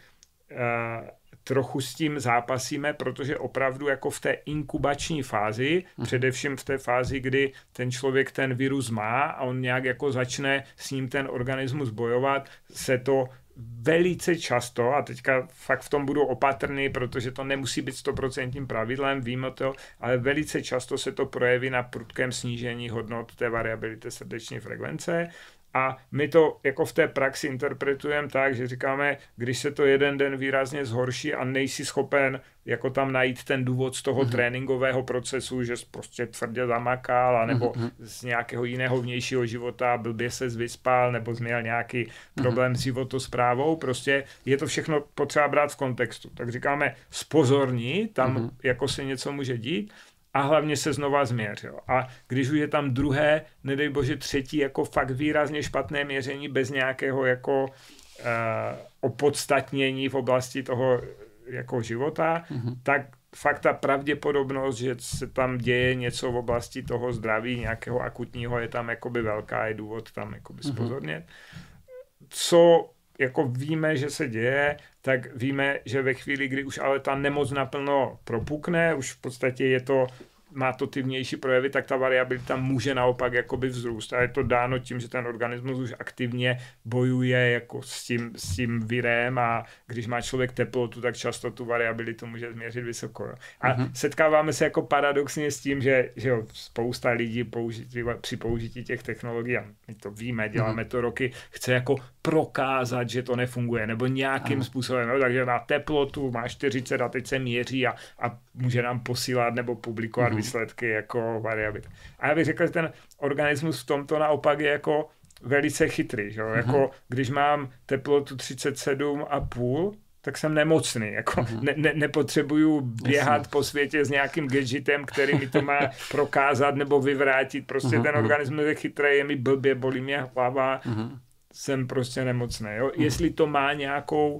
uh, trochu s tím zápasíme, protože opravdu jako v té inkubační fázi, hmm. především v té fázi, kdy ten člověk ten virus má a on nějak jako začne s ním ten organismus bojovat, se to velice často, a teďka fakt v tom budu opatrný, protože to nemusí být stoprocentním pravidlem, víme to, ale velice často se to projeví na prudkém snížení hodnot té variability srdeční frekvence a my to jako v té praxi interpretujeme tak, že říkáme, když se to jeden den výrazně zhorší a nejsi schopen jako tam najít ten důvod z toho mm-hmm. tréninkového procesu, že jsi prostě tvrdě zamakal, nebo mm-hmm. z nějakého jiného vnějšího života blbě se vyspal, nebo měl nějaký mm-hmm. problém s životosprávou, prostě je to všechno potřeba brát v kontextu. Tak říkáme, spozorní, tam mm-hmm. jako se něco může dít, a hlavně se znova změřil. A když už je tam druhé, nedej bože třetí, jako fakt výrazně špatné měření bez nějakého jako uh, opodstatnění v oblasti toho jako života, mm-hmm. tak fakt ta pravděpodobnost, že se tam děje něco v oblasti toho zdraví, nějakého akutního, je tam jakoby velká, je důvod tam jakoby mm-hmm. spozornět. Co jako víme, že se děje, tak víme, že ve chvíli, kdy už ale ta nemoc naplno propukne, už v podstatě je to má to ty vnější projevy, tak ta variabilita může naopak jakoby vzrůst. A je to dáno tím, že ten organismus už aktivně bojuje jako s tím, s tím virem a když má člověk teplotu, tak často tu variabilitu může změřit vysoko. A uh-huh. setkáváme se jako paradoxně s tím, že, že jo, spousta lidí použití, při použití těch technologií, a my to víme, děláme uh-huh. to roky, chce jako prokázat, že to nefunguje, nebo nějakým uh-huh. způsobem, no, takže má teplotu, má 40 a teď se měří a, a může nám posílat nebo publikovat uh-huh výsledky jako variability. A já bych řekl, že ten organismus v tomto naopak je jako velice chytrý. Že? Mm-hmm. Jako, když mám teplotu 37,5, tak jsem nemocný. Jako mm-hmm. ne, ne, nepotřebuju běhat Jasně. po světě s nějakým gadgetem, který mi to má [laughs] prokázat nebo vyvrátit. Prostě mm-hmm. ten organismus je chytrý, je mi blbě, bolí mě hlava, mm-hmm. jsem prostě nemocný. Jo? Mm-hmm. Jestli to má nějakou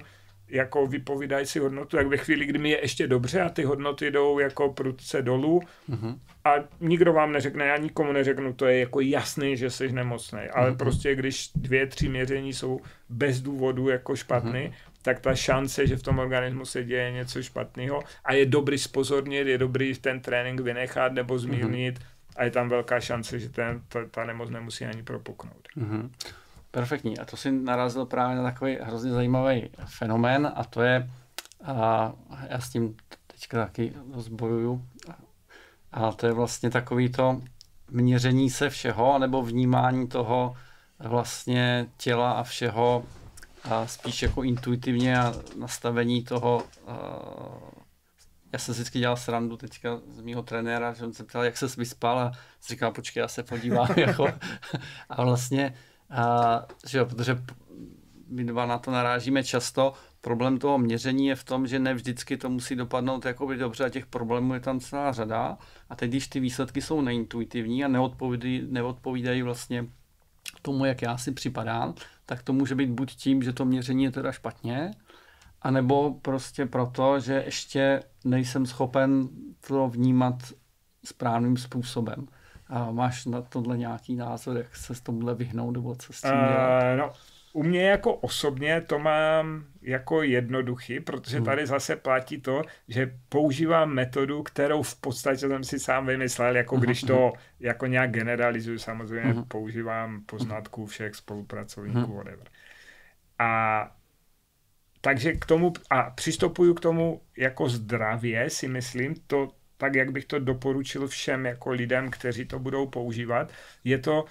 jako vypovídající hodnotu, jak ve chvíli, kdy mi je ještě dobře a ty hodnoty jdou jako prudce dolů mm-hmm. a nikdo vám neřekne, já nikomu neřeknu, to je jako jasný, že jsi nemocný, ale mm-hmm. prostě když dvě, tři měření jsou bez důvodu jako špatný, mm-hmm. tak ta šance, že v tom organismu se děje něco špatného a je dobrý spozornit, je dobrý ten trénink vynechat nebo zmírnit mm-hmm. a je tam velká šance, že ten, ta, ta nemoc nemusí ani propuknout. Mm-hmm. Perfektní. A to si narazil právě na takový hrozně zajímavý fenomén a to je, a já s tím teďka taky zbojuju, a to je vlastně takový to měření se všeho, nebo vnímání toho vlastně těla a všeho a spíš jako intuitivně a nastavení toho já jsem vždycky dělal srandu teďka z mýho trenéra, že on se ptal, jak se vyspal a říkal, počkej, já se podívám. [laughs] jako. a vlastně a, že jo, protože my dva na to narážíme často. Problém toho měření je v tom, že ne vždycky to musí dopadnout jakoby dobře a těch problémů je tam celá řada. A teď, když ty výsledky jsou neintuitivní a neodpovídají, neodpovídají vlastně tomu, jak já si připadám, tak to může být buď tím, že to měření je teda špatně, anebo prostě proto, že ještě nejsem schopen to vnímat správným způsobem. A máš na tohle nějaký názor, jak se s tomhle vyhnout, nebo co s tím dělat? Uh, no, u mě jako osobně to mám jako jednoduchý, protože hmm. tady zase platí to, že používám metodu, kterou v podstatě jsem si sám vymyslel, jako když to jako nějak generalizuju, samozřejmě používám poznatků všech spolupracovníků, whatever. A takže k tomu, a přistupuju k tomu jako zdravě, si myslím, to tak, jak bych to doporučil všem jako lidem, kteří to budou používat. Je to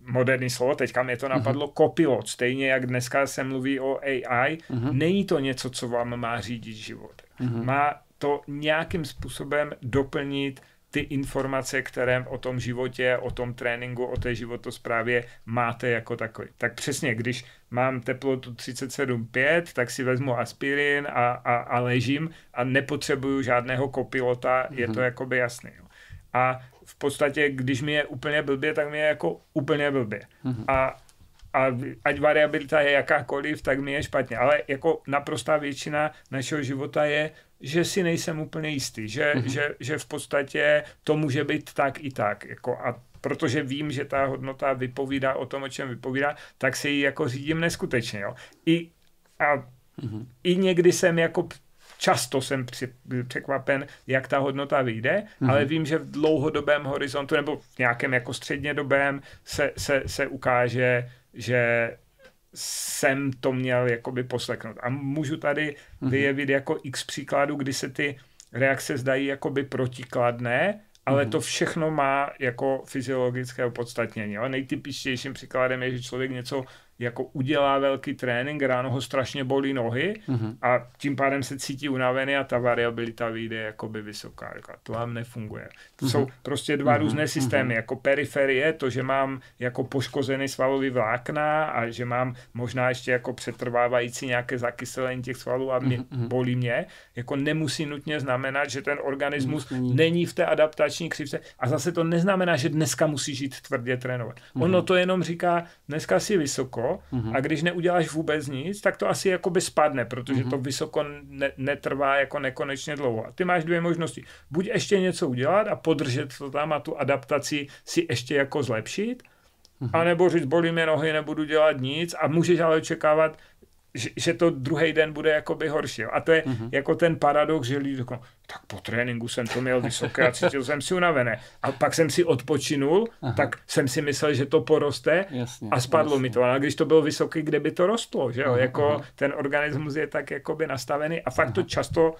moderní slovo, teďka mě to napadlo, uh-huh. copilot, stejně jak dneska se mluví o AI, uh-huh. není to něco, co vám má řídit život. Uh-huh. Má to nějakým způsobem doplnit ty informace, které o tom životě, o tom tréninku, o té životosprávě máte jako takový. Tak přesně, když mám teplotu 37,5, tak si vezmu aspirin a, a, a ležím a nepotřebuju žádného kopilota, mm-hmm. je to mhm. jakoby jasný. Jo. A v podstatě, když mi je úplně blbě, tak mi je jako úplně blbě. Mm-hmm. A a ať variabilita je jakákoliv, tak mi je špatně. Ale jako naprostá většina našeho života je, že si nejsem úplně jistý, že, mm-hmm. že, že v podstatě to může být tak i tak. Jako a protože vím, že ta hodnota vypovídá o tom, o čem vypovídá, tak si ji jako řídím neskutečně. Jo. I, a mm-hmm. i někdy jsem jako často jsem překvapen, jak ta hodnota vyjde, mm-hmm. ale vím, že v dlouhodobém horizontu nebo v nějakém jako střednědobém se, se, se ukáže, že jsem to měl jakoby posleknout. A můžu tady mm-hmm. vyjevit jako x příkladů, kdy se ty reakce zdají jakoby protikladné, ale mm-hmm. to všechno má jako fyziologické opodstatnění. Nejtypičtějším příkladem je, že člověk něco jako udělá velký trénink, ráno ho strašně bolí nohy mm-hmm. a tím pádem se cítí unavený a ta variabilita vyjde jakoby vysoká. Jako to vám nefunguje. To mm-hmm. jsou prostě dva mm-hmm. různé systémy. Mm-hmm. Jako periferie, to, že mám jako poškozený svalový vlákna a že mám možná ještě jako přetrvávající nějaké zakyselení těch svalů a mě, mm-hmm. bolí mě, jako nemusí nutně znamenat, že ten organismus mm-hmm. není v té adaptační křivce. A zase to neznamená, že dneska musí žít tvrdě trénovat. Mm-hmm. Ono to jenom říká, dneska si vysoko, mm-hmm. a když neuděláš vůbec nic, tak to asi jakoby spadne, protože mm-hmm. to vysoko ne, netrvá jako nekonečně dlouho. A ty máš dvě možnosti. Buď ještě něco udělat a podržet to tam a tu adaptaci si ještě jako zlepšit, mm-hmm. anebo říct, bolí mě nohy, nebudu dělat nic a můžeš ale očekávat, že, že to druhý den bude jakoby horší. A to je mm-hmm. jako ten paradox, že lidi řeknou, tak po tréninku jsem to měl vysoké a cítil jsem si unavené. A pak jsem si odpočinul, Aha. tak jsem si myslel, že to poroste jasně, a spadlo jasně. mi to. Ale když to bylo vysoké, kde by to rostlo? Že jo? Aha, jako aha. ten organismus je tak jakoby nastavený a fakt aha. to často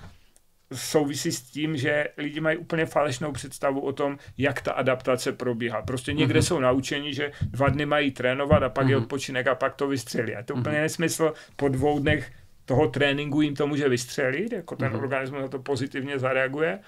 souvisí s tím, že lidi mají úplně falešnou představu o tom, jak ta adaptace probíhá. Prostě někde mm-hmm. jsou naučeni, že dva dny mají trénovat a pak mm-hmm. je mhm. odpočinek a pak to vystřelí. A to mm-hmm. úplně nesmysl. Po dvou dnech toho tréninku jim to může vystřelit, jako ten mm-hmm. organismus na to pozitivně zareaguje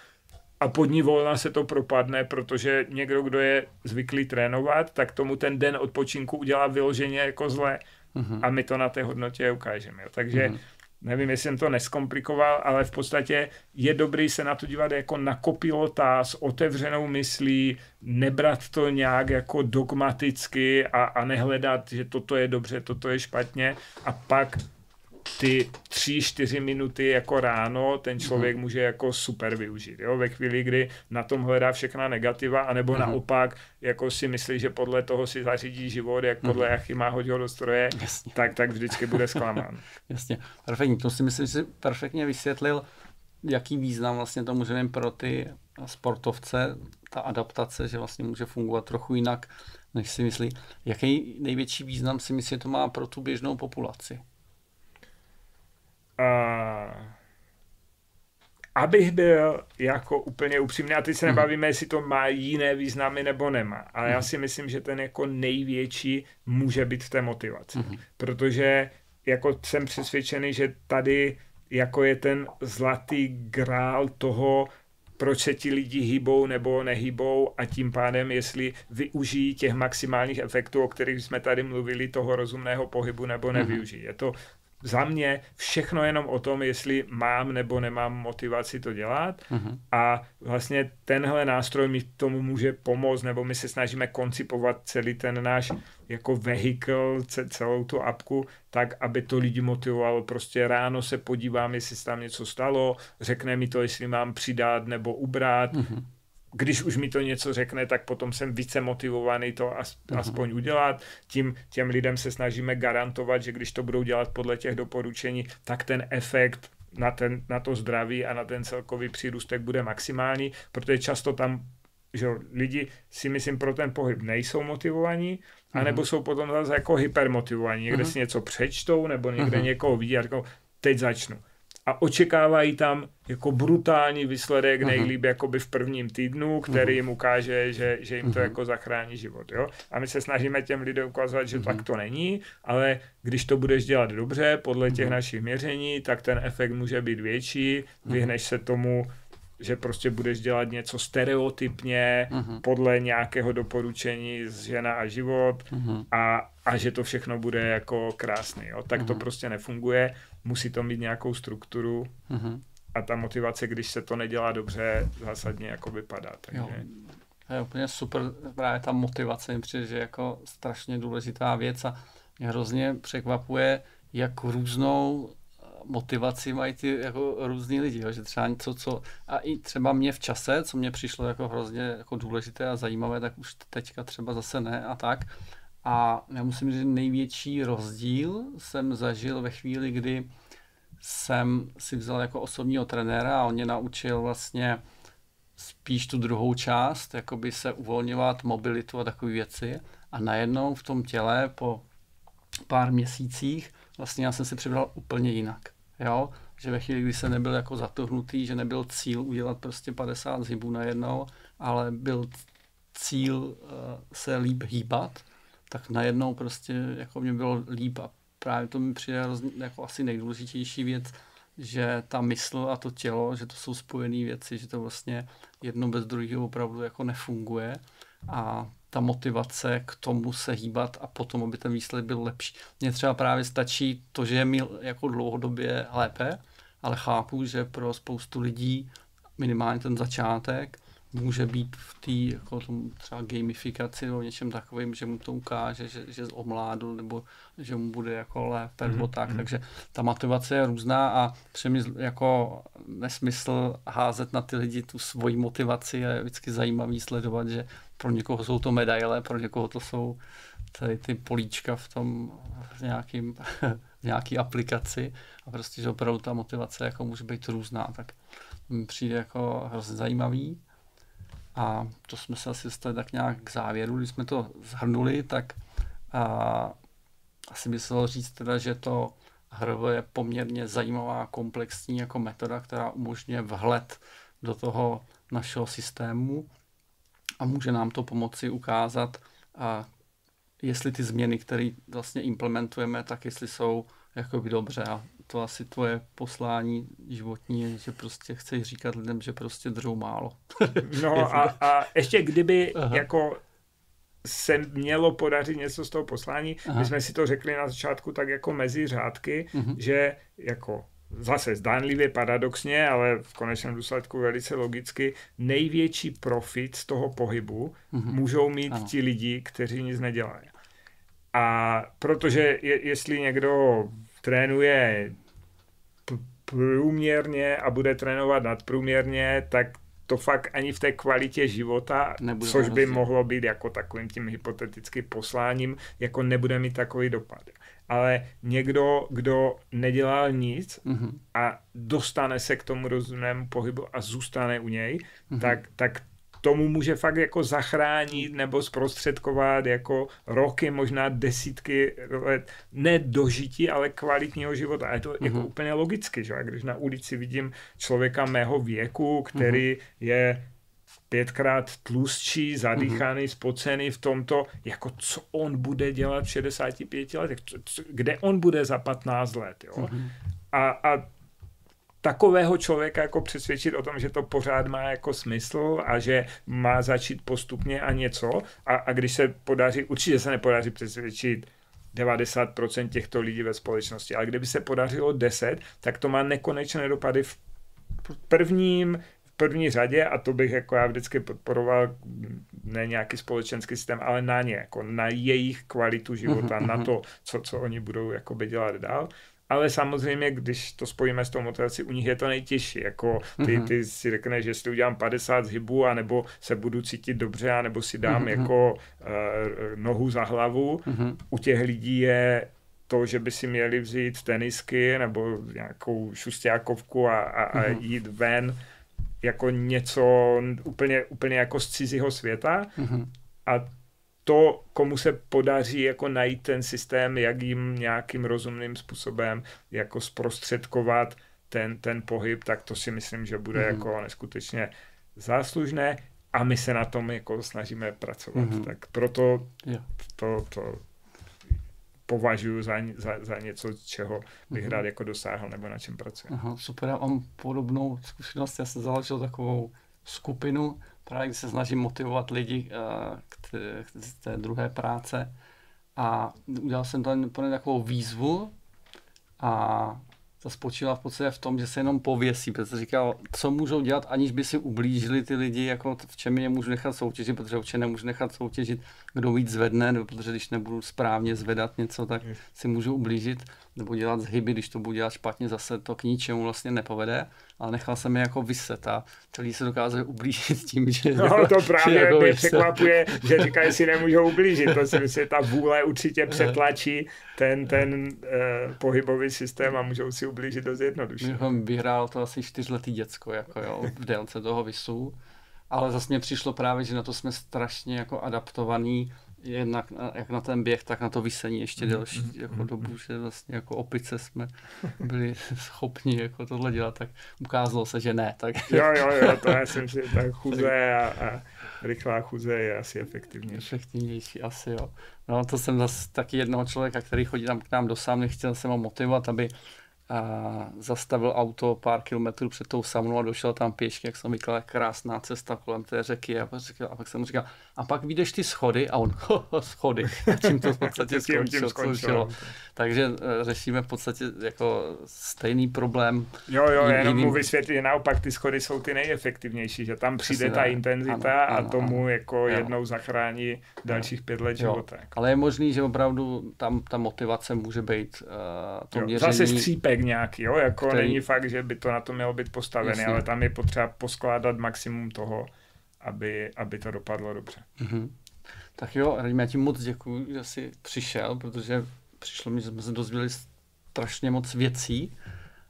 a pod ní volna se to propadne, protože někdo, kdo je zvyklý trénovat, tak tomu ten den odpočinku udělá vyloženě jako zle. Mm-hmm. A my to na té hodnotě ukážeme. Takže mm-hmm nevím, jestli jsem to neskomplikoval, ale v podstatě je dobrý se na to dívat jako na kopilota s otevřenou myslí, nebrat to nějak jako dogmaticky a, a nehledat, že toto je dobře, toto je špatně. A pak ty tři, čtyři minuty jako ráno ten člověk uh-huh. může jako super využít. Jo? Ve chvíli, kdy na tom hledá všechna negativa, anebo uh-huh. naopak jako si myslí, že podle toho si zařídí život, jak podle uh-huh. Jachy má hodit do stroje, tak, tak vždycky bude [laughs] zklamán. Jasně, perfektní. To si myslím, že jsi perfektně vysvětlil, jaký význam vlastně to může mít pro ty sportovce, ta adaptace, že vlastně může fungovat trochu jinak, než si myslí. Jaký největší význam si myslí, že to má pro tu běžnou populaci? Uh, abych byl jako úplně upřímný, a teď se mhm. nebavíme, jestli to má jiné významy nebo nemá, ale já mhm. si myslím, že ten jako největší může být v té motivaci, mhm. protože jako jsem přesvědčený, že tady jako je ten zlatý grál toho, proč se ti lidi hýbou nebo nehýbou a tím pádem, jestli využijí těch maximálních efektů, o kterých jsme tady mluvili, toho rozumného pohybu nebo nevyužijí. Je to za mě všechno jenom o tom, jestli mám nebo nemám motivaci to dělat uh-huh. a vlastně tenhle nástroj mi tomu může pomoct, nebo my se snažíme koncipovat celý ten náš jako vehikl, celou tu apku, tak, aby to lidi motivovalo. Prostě ráno se podívám, jestli se tam něco stalo, řekne mi to, jestli mám přidat nebo ubrat, uh-huh když už mi to něco řekne, tak potom jsem více motivovaný to uh-huh. aspoň udělat. Tím těm lidem se snažíme garantovat, že když to budou dělat podle těch doporučení, tak ten efekt na, ten, na to zdraví a na ten celkový přírůstek bude maximální, protože často tam že lidi si myslím pro ten pohyb nejsou motivovaní, anebo uh-huh. jsou potom zase jako hypermotivovaní. Někde uh-huh. si něco přečtou, nebo někde uh-huh. někoho vidí a říkou, teď začnu a očekávají tam jako brutální výsledek uh-huh. nejlíp jakoby v prvním týdnu, který uh-huh. jim ukáže, že, že jim to uh-huh. jako zachrání život. Jo? A my se snažíme těm lidem ukazovat, že uh-huh. tak to není, ale když to budeš dělat dobře podle těch našich měření, tak ten efekt může být větší, vyhneš se tomu že prostě budeš dělat něco stereotypně uh-huh. podle nějakého doporučení z žena a život uh-huh. a, a že to všechno bude jako krásný. Jo? Tak uh-huh. to prostě nefunguje musí to mít nějakou strukturu mm-hmm. a ta motivace, když se to nedělá dobře, zásadně jako vypadá. Takže... Jo. To je úplně super, právě ta motivace mi přijde, že je jako strašně důležitá věc a mě hrozně překvapuje, jak různou motivaci mají ty jako různí lidi, jo? že třeba něco, co, a i třeba mě v čase, co mě přišlo jako hrozně jako důležité a zajímavé, tak už teďka třeba zase ne a tak. A já musím říct, že největší rozdíl jsem zažil ve chvíli, kdy jsem si vzal jako osobního trenéra a on mě naučil vlastně spíš tu druhou část, jakoby se uvolňovat, mobilitu a takové věci. A najednou v tom těle po pár měsících vlastně já jsem si přibral úplně jinak. Jo? Že ve chvíli, kdy se nebyl jako zatuhnutý, že nebyl cíl udělat prostě 50 zhybů najednou, ale byl cíl uh, se líp hýbat, tak najednou prostě jako mě bylo líp a právě to mi přijde jako asi nejdůležitější věc, že ta mysl a to tělo, že to jsou spojené věci, že to vlastně jedno bez druhého opravdu jako nefunguje a ta motivace k tomu se hýbat a potom, aby ten výsledek byl lepší. Mně třeba právě stačí to, že je mi jako dlouhodobě lépe, ale chápu, že pro spoustu lidí minimálně ten začátek může být v té jako tom třeba gamifikaci nebo něčem takovým, že mu to ukáže, že, že omládl nebo že mu bude jako lépe mm-hmm. nebo tak. Mhm. Takže ta motivace je různá a přemysl, jako nesmysl házet na ty lidi tu svoji motivaci je vždycky zajímavý sledovat, že pro někoho jsou to medaile, pro někoho to jsou tady ty políčka v tom v nějakým, [laughs] v nějaký aplikaci a prostě, že opravdu ta motivace jako může být různá, tak mi přijde jako hrozně zajímavý. A to jsme se asi dostali tak nějak k závěru, když jsme to zhrnuli, tak a, asi by se dalo říct teda, že to HRV je poměrně zajímavá komplexní jako metoda, která umožňuje vhled do toho našeho systému a může nám to pomoci ukázat, a jestli ty změny, které vlastně implementujeme, tak jestli jsou jakoby dobře a to asi tvoje poslání životní je, že prostě chceš říkat lidem, že prostě držou málo. [laughs] no a, a ještě kdyby Aha. jako se mělo podařit něco z toho poslání, Aha. my jsme si to řekli na začátku tak jako mezi řádky, uh-huh. že jako zase zdánlivě paradoxně, ale v konečném důsledku velice logicky, největší profit z toho pohybu uh-huh. můžou mít ano. ti lidi, kteří nic nedělají. A protože je, jestli někdo trénuje průměrně a bude trénovat nadprůměrně, tak to fakt ani v té kvalitě života, nebude což by mohlo být jako takovým tím hypotetickým posláním, jako nebude mít takový dopad. Ale někdo, kdo nedělal nic mm-hmm. a dostane se k tomu rozumnému pohybu a zůstane u něj, mm-hmm. tak, tak tomu může fakt jako zachránit nebo zprostředkovat jako roky, možná desítky let, ne dožití, ale kvalitního života. A je to mm-hmm. jako mhm. úplně logicky, že? když na ulici vidím člověka mého věku, který mm-hmm. je pětkrát tlustší, zadýchaný, mm-hmm. spocený v tomto, jako co on bude dělat v 65 letech, kde on bude za 15 let. Jo? Mm-hmm. A, a takového člověka jako přesvědčit o tom, že to pořád má jako smysl a že má začít postupně a něco. A, a když se podaří, určitě se nepodaří přesvědčit 90% těchto lidí ve společnosti, ale kdyby se podařilo 10, tak to má nekonečné dopady v prvním v první řadě a to bych jako já vždycky podporoval ne nějaký společenský systém, ale na ně, jako na jejich kvalitu života, na to, co, co oni budou jakoby dělat dál. Ale samozřejmě, když to spojíme s tou motivací, u nich je to nejtěžší. Jako ty, mm-hmm. ty si řekneš, že jestli udělám 50 zhybů, anebo se budu cítit dobře, anebo si dám mm-hmm. jako uh, nohu za hlavu. Mm-hmm. U těch lidí je to, že by si měli vzít tenisky nebo nějakou šustějákovku a, a, a mm-hmm. jít ven jako něco úplně, úplně jako z cizího světa. Mm-hmm. A to, komu se podaří jako najít ten systém, jak jim nějakým rozumným způsobem jako zprostředkovat ten, ten pohyb, tak to si myslím, že bude mm-hmm. jako neskutečně záslužné a my se na tom jako snažíme pracovat. Mm-hmm. Tak proto yeah. to, to považuji za, za, za něco, čeho bych mm-hmm. rád jako dosáhl nebo na čem pracuji. Aha, super, já mám podobnou zkušenost, já jsem založil takovou skupinu, právě když se snažím motivovat lidi uh, k, té, k té druhé práce. A udělal jsem tam takovou výzvu a ta spočívala v podstatě v tom, že se jenom pověsí, protože říkal, co můžou dělat, aniž by si ublížili ty lidi, jako v čem je můžu nechat soutěžit, protože určitě nemůžu nechat soutěžit, kdo víc zvedne, nebo protože když nebudu správně zvedat něco, tak si můžu ublížit, nebo dělat zhyby, když to budu dělat špatně, zase to k ničemu vlastně nepovede, ale nechal jsem je jako vyset a celý se dokázali ublížit tím, že... No jako, to právě jako mě překvapuje, že říkají, si nemůžou ublížit, to si myslím, že ta vůle určitě přetlačí ten, ten uh, pohybový systém a můžou si ublížit dost jednoduše. Jako vyhrál to asi čtyřletý děcko, jako jo, v délce toho visu. Ale zase mě přišlo právě, že na to jsme strašně jako adaptovaní, jednak na, jak na ten běh, tak na to vysení ještě delší Mhm, jako dobu, že vlastně jako opice jsme byli [laughs] schopni jako tohle dělat, tak ukázalo se, že ne. Tak Jo, jo, jo, to já [laughs] si myslím, že ta chuze a, a rychlá chuze je asi efektivnější. efektivnější asi, jo. No to jsem zase taky jednoho člověka, který chodí tam k nám do sámny, chtěl jsem ho motivovat, aby a zastavil auto pár kilometrů před tou saunou a došel tam pěšky, jak jsem říkal, krásná cesta kolem té řeky. A pak, říkal, a pak jsem mu říkal, a pak vyjdeš ty schody a on, schody. A tím to v podstatě [laughs] Tím- tím skončilo. skončilo. skončilo. Takže eh, řešíme v podstatě jako stejný problém. Jo, jo, Jin- jenom mu jiným- vysvětlit, že naopak ty schody jsou ty nejefektivnější, že tam přijde Přesně ta tak. intenzita Ano, a ano, tomu ano. jako Jo. jednou zachrání dalších pět let Jo. života. jako. Ale je možný, že opravdu tam ta motivace může být uh, to Jo, měření. zase střípek nějaký, jo, jako který- není fakt, že by to na to mělo být postavené, Jasně. ale tam je potřeba poskládat maximum toho, aby, aby to dopadlo dobře. Mhm. Tak jo, Radim, já ti moc děkuji, že jsi přišel, protože přišlo mi, že jsme se dozvěděli strašně moc věcí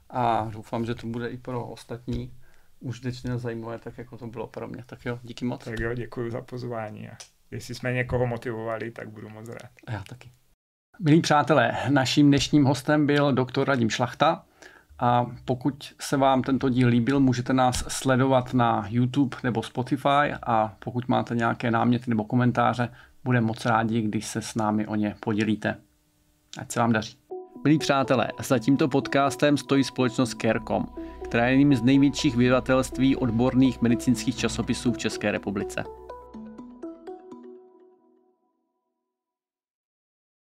a doufám, že to bude i pro ostatní užitečné a zajímavé, tak jako to bylo pro mě. Tak jo, díky moc. Tak jo, děkuji za pozvání a jestli jsme někoho motivovali, tak budu moc rád. A já taky. Milí přátelé, naším dnešním hostem byl doktor Radim Šlachta a pokud se vám tento díl líbil, můžete nás sledovat na YouTube nebo Spotify a pokud máte nějaké náměty nebo komentáře, budeme moc rádi, když se s námi o ně podělíte. Ať se vám daří. Milí přátelé, za tímto podcastem stojí společnost Carecom, která je jedním z největších vydavatelství odborných medicínských časopisů v České republice.